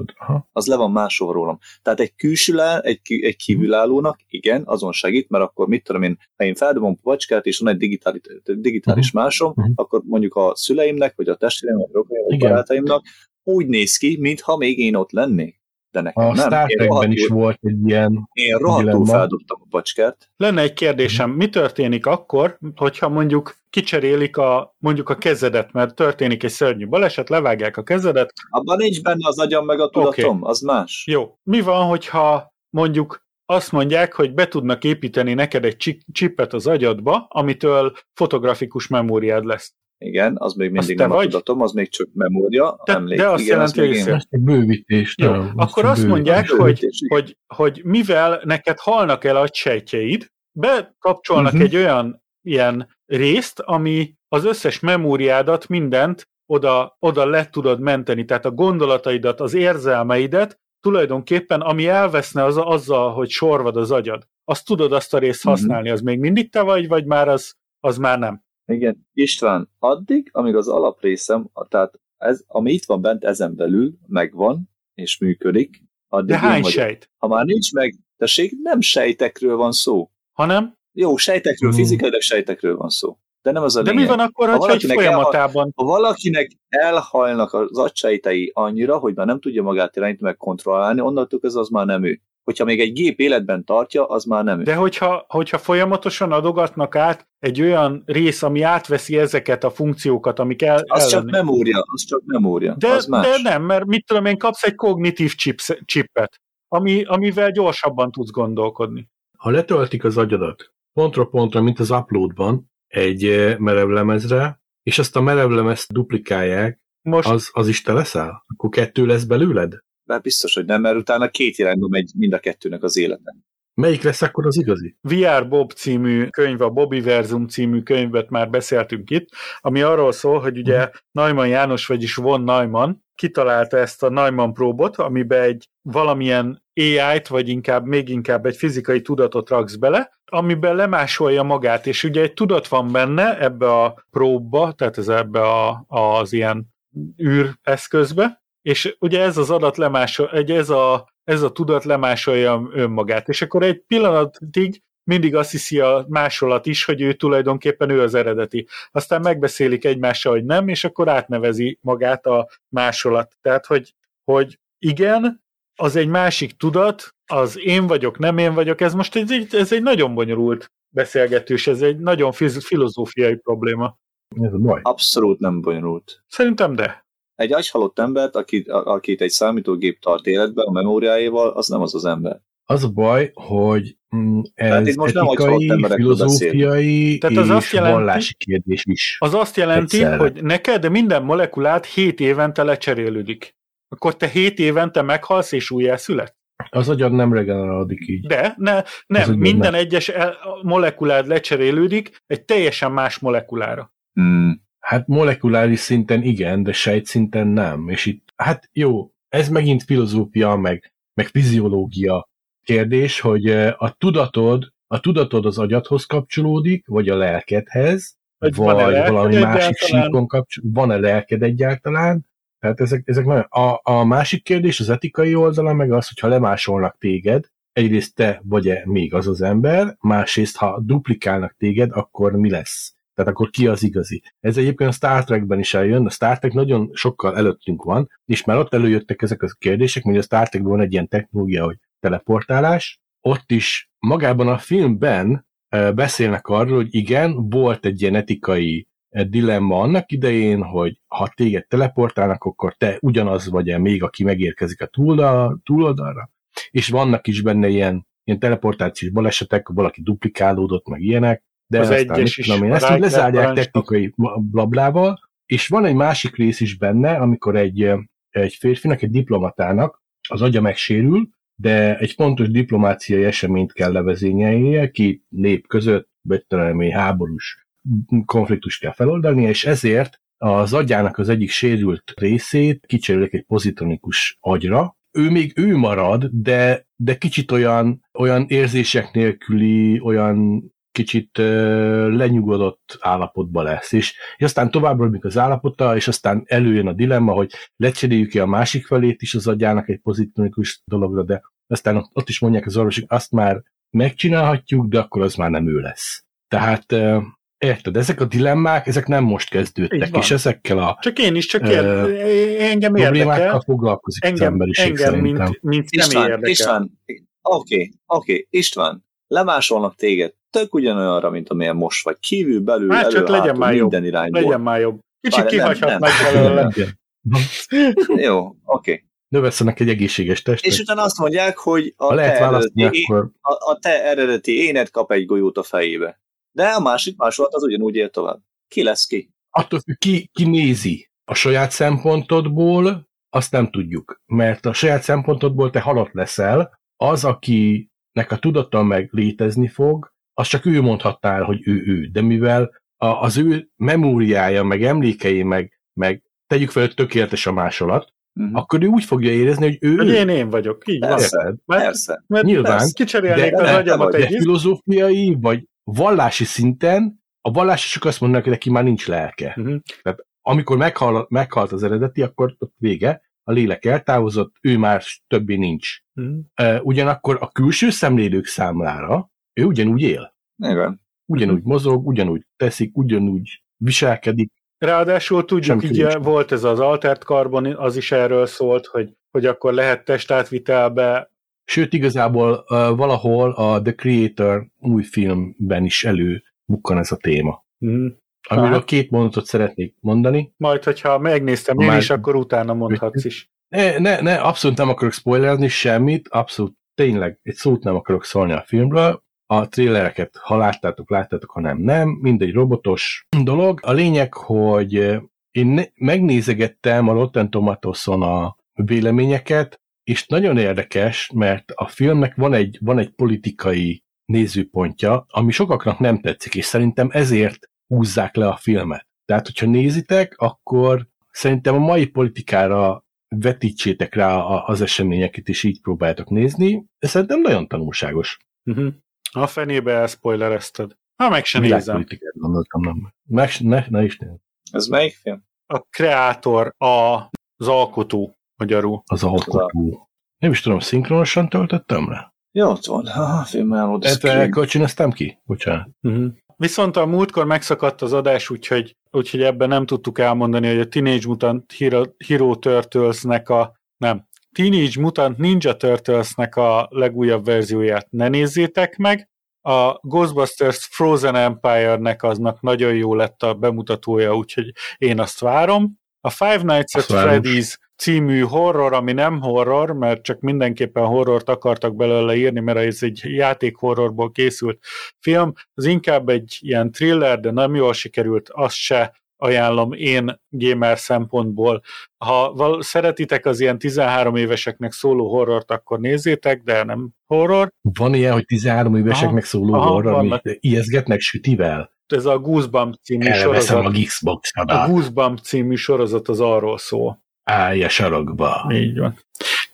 Az le van máshova rólam. Tehát egy külsülá, egy, egy kívülállónak, igen, azon segít, mert akkor mit tudom én, ha én feldobom a pacskát, és van egy digitális, digitális másom, Mhm. akkor mondjuk a szüleimnek, vagy a testvéreim, vagy Igen. barátaimnak úgy néz ki, mintha még én ott lennék. De nekem A nem. Star Én Trekben is rohadtul, volt egy ilyen én rohadtul feldobtam a pacskát, Lenne egy kérdésem, mi történik akkor, hogyha mondjuk kicserélik a, mondjuk a kezedet, mert történik egy szörnyű baleset, levágják a kezedet, Abban nincs benne az agyam meg a tudatom, az más. Jó. Mi van, hogyha mondjuk azt mondják, hogy be tudnak építeni neked egy csi- csippet az agyadba, amitől fotografikus memóriád lesz. Igen, az még mindig nem vagy? a tudatom, az még csak memória, Te- emlék. de azt Igen, jelenti, hogy én. bővítés. Jó, nem, akkor azt bővítés. mondják, hogy, Bővítés, hogy, hogy mivel neked halnak el agysejtjeid, bekapcsolnak Mhm. egy olyan ilyen részt, ami az összes memóriádat, mindent oda, oda le tudod menteni, tehát a gondolataidat, az érzelmeidet, tulajdonképpen, ami elveszne az, azzal, hogy sorvad az agyad, azt tudod azt a részt Mhm. használni, az még mindig te vagy, vagy már az, az már nem. Igen, István, addig, amíg az alaprészem, tehát ez, ami itt van bent ezen belül, megvan, és működik, addig De hány vagyok. sejt? Ha már nincs meg, tessék, nem sejtekről van szó. Hanem? Jó, sejtekről, Hmm. fizikailag sejtekről van szó. De nem az a De lényeg. mi van akkor, Ha egy folyamatában Ha valakinek elhalnak az agysejtei annyira, hogy már nem tudja magát irányítani, meg kontrollálni, onnantól ez az már nem ő. Hogyha még egy gép életben tartja, az már nem. De hogyha, hogyha folyamatosan adogatnak át egy olyan rész, ami átveszi ezeket a funkciókat, amik el, az csak elleni- memória, az csak memória. de, az más. de nem, mert mit tudom én, kapsz egy kognitív chips, chipet, ami, amivel gyorsabban tudsz gondolkodni. Ha letöltik az agyadat pontra pontra, mint az uploadban, egy merevlemezre, és azt a merevlemezt duplikálják, Most az, az is te leszel? Akkor kettő lesz belőled? Bár biztos, hogy nem, mert utána két irányba megy mind a kettőnek az élete. Melyik lesz akkor az igazi? VR Bob című könyv, a Bobbyverzum című könyvet már beszéltünk itt, ami arról szól, hogy ugye Neumann János, vagyis von Neumann kitalálta ezt a Neumann próbot, amiben egy valamilyen AI-t, vagy inkább még inkább egy fizikai tudatot raksz bele, amiben lemásolja magát, és ugye egy tudat van benne ebbe a próbba, tehát ez ebbe a, az ilyen űreszközbe, és ugye ez az adat lemásol, egy ez a, ez a tudat lemásolja önmagát, és akkor egy pillanatig mindig azt hiszi a másolat is, hogy ő tulajdonképpen ő az eredeti. Aztán megbeszélik egymással, hogy nem, és akkor átnevezi magát a másolat. Tehát, hogy, hogy igen, az egy másik tudat, az én vagyok, nem én vagyok, ez most egy, ez egy nagyon bonyolult beszélgetős, ez egy nagyon filozófiai probléma. Ez a baj. Abszolút nem bonyolult. Szerintem de. Egy agyhalott embert, akit, akit egy számítógép tart életben a memóriáival, az nem az az ember. Az a baj, hogy mm, Tehát ez itt most nem etikai, emberekről filozófiai Tehát az és azt jelenti- vallási kérdés is. Az azt jelenti, Egyszerre. hogy neked minden molekulát 7 évente lecserélődik. Akkor te 7 évente meghalsz és újjászületsz? Az agyad nem regenerálódik így. De ne, nem, minden nem. egyes molekulád lecserélődik egy teljesen más molekulára. Hmm. Hát molekuláris szinten igen, de sejt szinten nem. És itt, hát jó, ez megint filozófia, meg, meg fiziológia kérdés, hogy a tudatod, a tudatod az agyadhoz kapcsolódik, vagy a lelkedhez, Vagy vagy, lelked valami másik egyáltalán? síkon kapcsolódik, van-e lelked egyáltalán? Tehát ezek, ezek nagyon... A, a másik kérdés, az etikai oldala meg az, hogyha lemásolnak téged, egyrészt te vagy-e még az az ember, másrészt, ha duplikálnak téged, akkor mi lesz? Tehát akkor ki az igazi? Ez egyébként a Star Trekben is eljön, a Star Trek nagyon sokkal előttünk van, és már ott előjöttek ezek a kérdések, hogy a Star Trekben van egy ilyen technológia, hogy teleportálás, ott is magában a filmben beszélnek arról, hogy igen, volt egy ilyen etikai dilemma annak idején, hogy ha téged teleportálnak, akkor te ugyanaz vagy-e még, aki megérkezik a túloldal, túloldalra, és vannak is benne ilyen, ilyen teleportációs balesetek, valaki duplikálódott, meg ilyenek, de Az aztán, egyes is, tudom én, ezt így lezárják technikai blablával, és van egy másik rész is benne, amikor egy, egy férfinak, egy diplomatának az agya megsérül, de egy fontos diplomáciai eseményt kell levezényelnie, két nép között, bettelemi háborús konfliktus kell feloldani, és ezért az agyának az egyik sérült részét kicserélik egy pozitronikus agyra. Ő még ő marad, de, de kicsit olyan, olyan érzések nélküli, olyan kicsit ö, lenyugodott állapotba lesz, és, és aztán tovább romlik az állapota, és aztán előjön a dilemma, hogy lecseréljük ki a másik felét is az agyának egy pozitronikus dologra, de aztán ott, ott is mondják az orvosok, azt már megcsinálhatjuk, de akkor az már nem ő lesz. Tehát ö, érted, ezek a dilemmák, ezek nem most kezdődtek, és ezekkel a Csak én is csak Ö, ér, engem problémákkal érdekel. foglalkozik az Engem, emberiség engem szerintem. mint, mint István, érdekel. István, oké, oké, István, lemásolnak téged tök ugyanolyanra, mint amilyen most vagy. Kívül, belül, Hát csak elő, legyen hátul, már jobb. minden irányból. Legyen már jobb. Kicsit kihagyhatnak belőle. Jó, oké. Növesszenek egy egészséges testet. És utána azt mondják, hogy a Ha lehet te, eredeti, akkor a, a te eredeti éned kap egy golyót a fejébe. De a másik másolat az ugyanúgy él tovább. Ki lesz ki? attól függ, ki, ki nézi a saját szempontodból, azt nem tudjuk. Mert a saját szempontodból te halott leszel, az, akinek a tudata meg létezni fog, az csak ő mondhatná el, hogy ő ő. De mivel a, az ő memóriája, meg emlékei, meg, meg tegyük fel, hogy tökéletes a másolat, Uh-huh. akkor ő úgy fogja érezni, hogy ő Hogy én én vagyok. Így van. Persze. Érted? Mert, Persze. mert Nyilván. persze, kicserélnék De- az agyamat egy filozófiai, vagy vallási szinten a vallásosok azt mondanak, hogy neki már nincs lelke. Mhm. amikor meghal, meghalt az eredeti, akkor ott vége, a lélek eltávozott, ő már többé nincs. Mhm. Uh, ugyanakkor a külső szemlélők számlára ő ugyanúgy él. Igen. Ugyanúgy mozog, ugyanúgy teszik, ugyanúgy viselkedik. Ráadásul tudjuk, így nincs. volt ez az altert carbon, az is erről szólt, hogy, hogy akkor lehet testátvitelbe. Sőt, igazából uh, valahol a The Creator új filmben is elő bukkan ez a téma. Mhm. Amiről Hát. két mondatot szeretnék mondani. Majd, hogyha megnéztem én Már- is, akkor utána mondhatsz is. Ne, ne, ne, abszolút nem akarok spoilerni semmit, abszolút tényleg egy szót nem akarok szólni a filmről. A trélereket, ha láttátok, láttátok, ha nem, nem. Mindegy robotos dolog. A lényeg, hogy eh, én megnézegettem a Rotten Tomatoes-on a véleményeket, és nagyon érdekes, mert a filmnek van egy, van egy politikai nézőpontja, ami sokaknak nem tetszik, és szerintem ezért húzzák le a filmet. Tehát, hogyha nézitek, akkor szerintem a mai politikára vetítsétek rá az eseményeket, és így próbáljátok nézni. Ez szerintem nagyon tanulságos. Uh-huh. A fenébe elspoilerezted. Ha meg se nézem. Gondoltam, nem. Meg, ne, ne is nézd. Ez melyik film? A kreátor, a, az alkotó, magyarul. Az alkotó. Nem is tudom, szinkronosan töltöttem le? Jó, ott van. A film elmond. Ezt kölcsönöztem ki? Bocsánat. Uh-huh. Viszont a múltkor megszakadt az adás, úgyhogy, úgyhogy ebben nem tudtuk elmondani, hogy a Teenage Mutant Hero, Hero Turtles-nek a nem, Teenage Mutant Ninja Turtles-nek a legújabb verzióját ne nézzétek meg. A Ghostbusters Frozen Empire-nek aznak nagyon jó lett a bemutatója, úgyhogy én azt várom. A Five Nights at Az. Freddy's című horror, ami nem horror, mert csak mindenképpen horrort akartak belőle írni, mert ez egy játék horrorból készült film, az inkább egy ilyen thriller, de nem jól sikerült, azt se ajánlom én gamer szempontból. Ha val- szeretitek az ilyen 13 éveseknek szóló horrort, akkor nézzétek, de nem horror. Van ilyen, hogy 13 éveseknek szóló Aha, horror, ami vannak. ijeszgetnek sütivel? Ez a Goosebump című Elveszem sorozat. a xbox A adat. Goosebump című sorozat az arról szól. Állj a sarokba. Így van.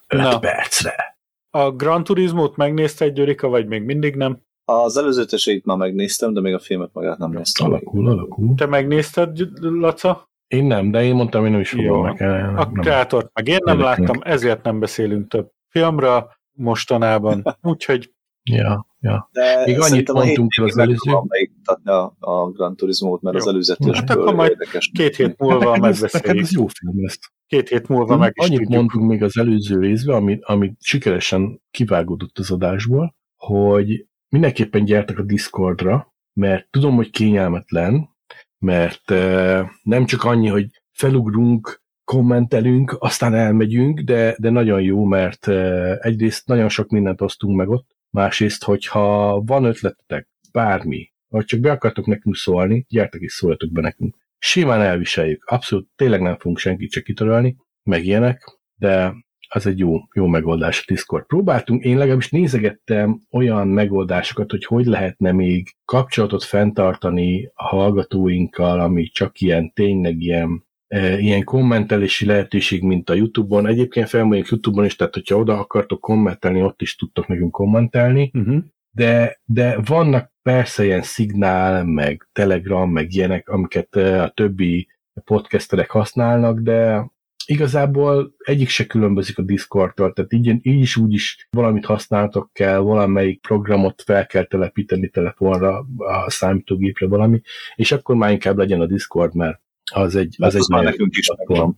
5 Na. percre. A Gran Turismo-t megnézte egy Gyurika, vagy még mindig nem? Az előzeteseit már megnéztem, de még a filmet magát nem néztem. Alakul, alakul. Te megnézted, Laca? Én nem, de én mondtam, hogy nem is fogom meg. Nem. A kreátort meg én nem láttam, ezért nem beszélünk több filmről mostanában. Úgyhogy Ja, ja. De Még annyit mondtunk el az előző- beiktatni a, a Gran Turismo-t, mert Jó. az előzetes Hát akkor majd érdekes. két hét múlva neked megbeszéljük. ez jó film lesz. Két hét múlva meg is Annyit tudjuk. mondtunk még az előző részben, amit, amit sikeresen kivágódott az adásból, hogy mindenképpen gyertek a Discordra, mert tudom, hogy kényelmetlen, mert nem csak annyi, hogy felugrunk, kommentelünk, aztán elmegyünk, de, de nagyon jó, mert egyrészt nagyon sok mindent osztunk meg ott, másrészt, hogyha van ötletetek, bármi, vagy csak be akartok nekünk szólni, gyertek és szóljatok be nekünk. Simán elviseljük, abszolút tényleg nem fogunk senkit se kitörölni, meg ilyenek, de az egy jó, jó megoldás a Discord. Próbáltunk, én legalábbis nézegettem olyan megoldásokat, hogy hogy lehetne még kapcsolatot fenntartani a hallgatóinkkal, ami csak ilyen, tényleg ilyen, e, ilyen kommentelési lehetőség, mint a YouTube-on. Egyébként felmondjuk YouTube-on is, tehát hogyha oda akartok kommentelni, ott is tudtok nekünk kommentelni Uh-huh. de, de vannak persze ilyen szignál, meg Telegram, meg ilyenek, amiket eh, a többi podcasterek használnak, de igazából egyik se különbözik a Discordtól, tehát így, így is úgy is valamit használtok kell, valamelyik programot fel kell telepíteni telefonra, a számítógépre valami, és akkor már inkább legyen a Discord, mert az egy, Az, az egy az már nekünk is megvan.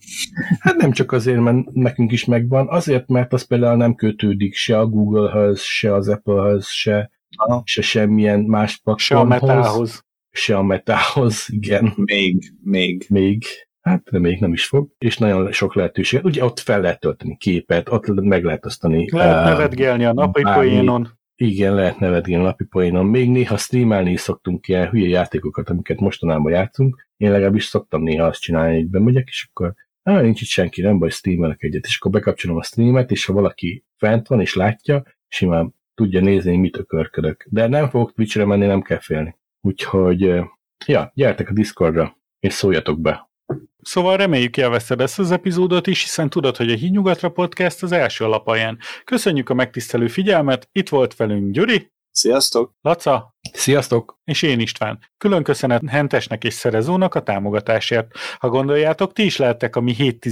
Hát nem csak azért, mert nekünk is megvan, azért, mert az például nem kötődik se a Google-höz, se az Apple-höz, se, Aha. se semmilyen más Se a platformhoz. metához. Se a metához, igen, Még, még. még. Hát, még nem is fog. És nagyon sok lehetőség. Ugye ott fel lehet tölteni képet, ott meg lehet osztani. Lehet eh, nevetgélni a napi poénon. Igen, lehet nevetgélni a napi poénon. Még néha streamelni is szoktunk ilyen hülye játékokat, amiket mostanában játszunk. Én legalábbis szoktam néha azt csinálni, hogy bemegyek, és akkor ah, nincs itt senki, nem baj, streamelek egyet, és akkor bekapcsolom a streamet, és ha valaki fent van és látja, simán tudja nézni, hogy mit ökörködök. De nem fogok Twitchre menni, nem kell félni. Úgyhogy, eh, ja, gyertek a Discordra, és szóljatok be. Szóval reméljük élvezted ezt az epizódot is, hiszen tudod, hogy a Hídnyugatra Podcast az első alapaján. Köszönjük a megtisztelő figyelmet, itt volt velünk Gyuri, Sziasztok! Laca, Sziasztok! és én István. Külön köszönet Hentesnek és Szerezónak a támogatásért. Ha gondoljátok, ti is lehettek a mi 7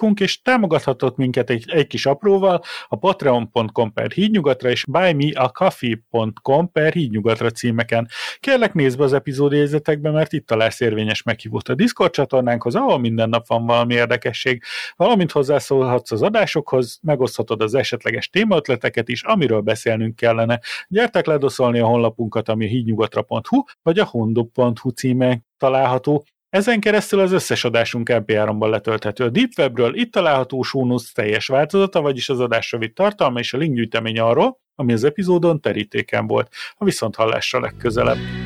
unk és támogathatott minket egy, egy kis apróval a patreon.com per hídnyugatra és buymeacoffee.com per hídnyugatra címeken. Kérlek nézd be az epizódjegyzetekbe, mert itt találsz érvényes meghívót a Discord csatornánkhoz, ahol minden nap van valami érdekesség, valamint hozzászólhatsz az adásokhoz, megoszthatod az esetleges témaötleteket is, amiről beszélnünk kellene. Gyertek ledoszolni a honlapunkat, ami a hídnyugatra.hu, vagy a hondob.hu címen található. Ezen keresztül az összes adásunk MP3-ban letölthető a Deep Webről, itt található Sónusz teljes változata, vagyis az adásra vitt tartalma és a linkgyűjtemény arról, ami az epizódon terítéken volt. A viszonthallásra legközelebb.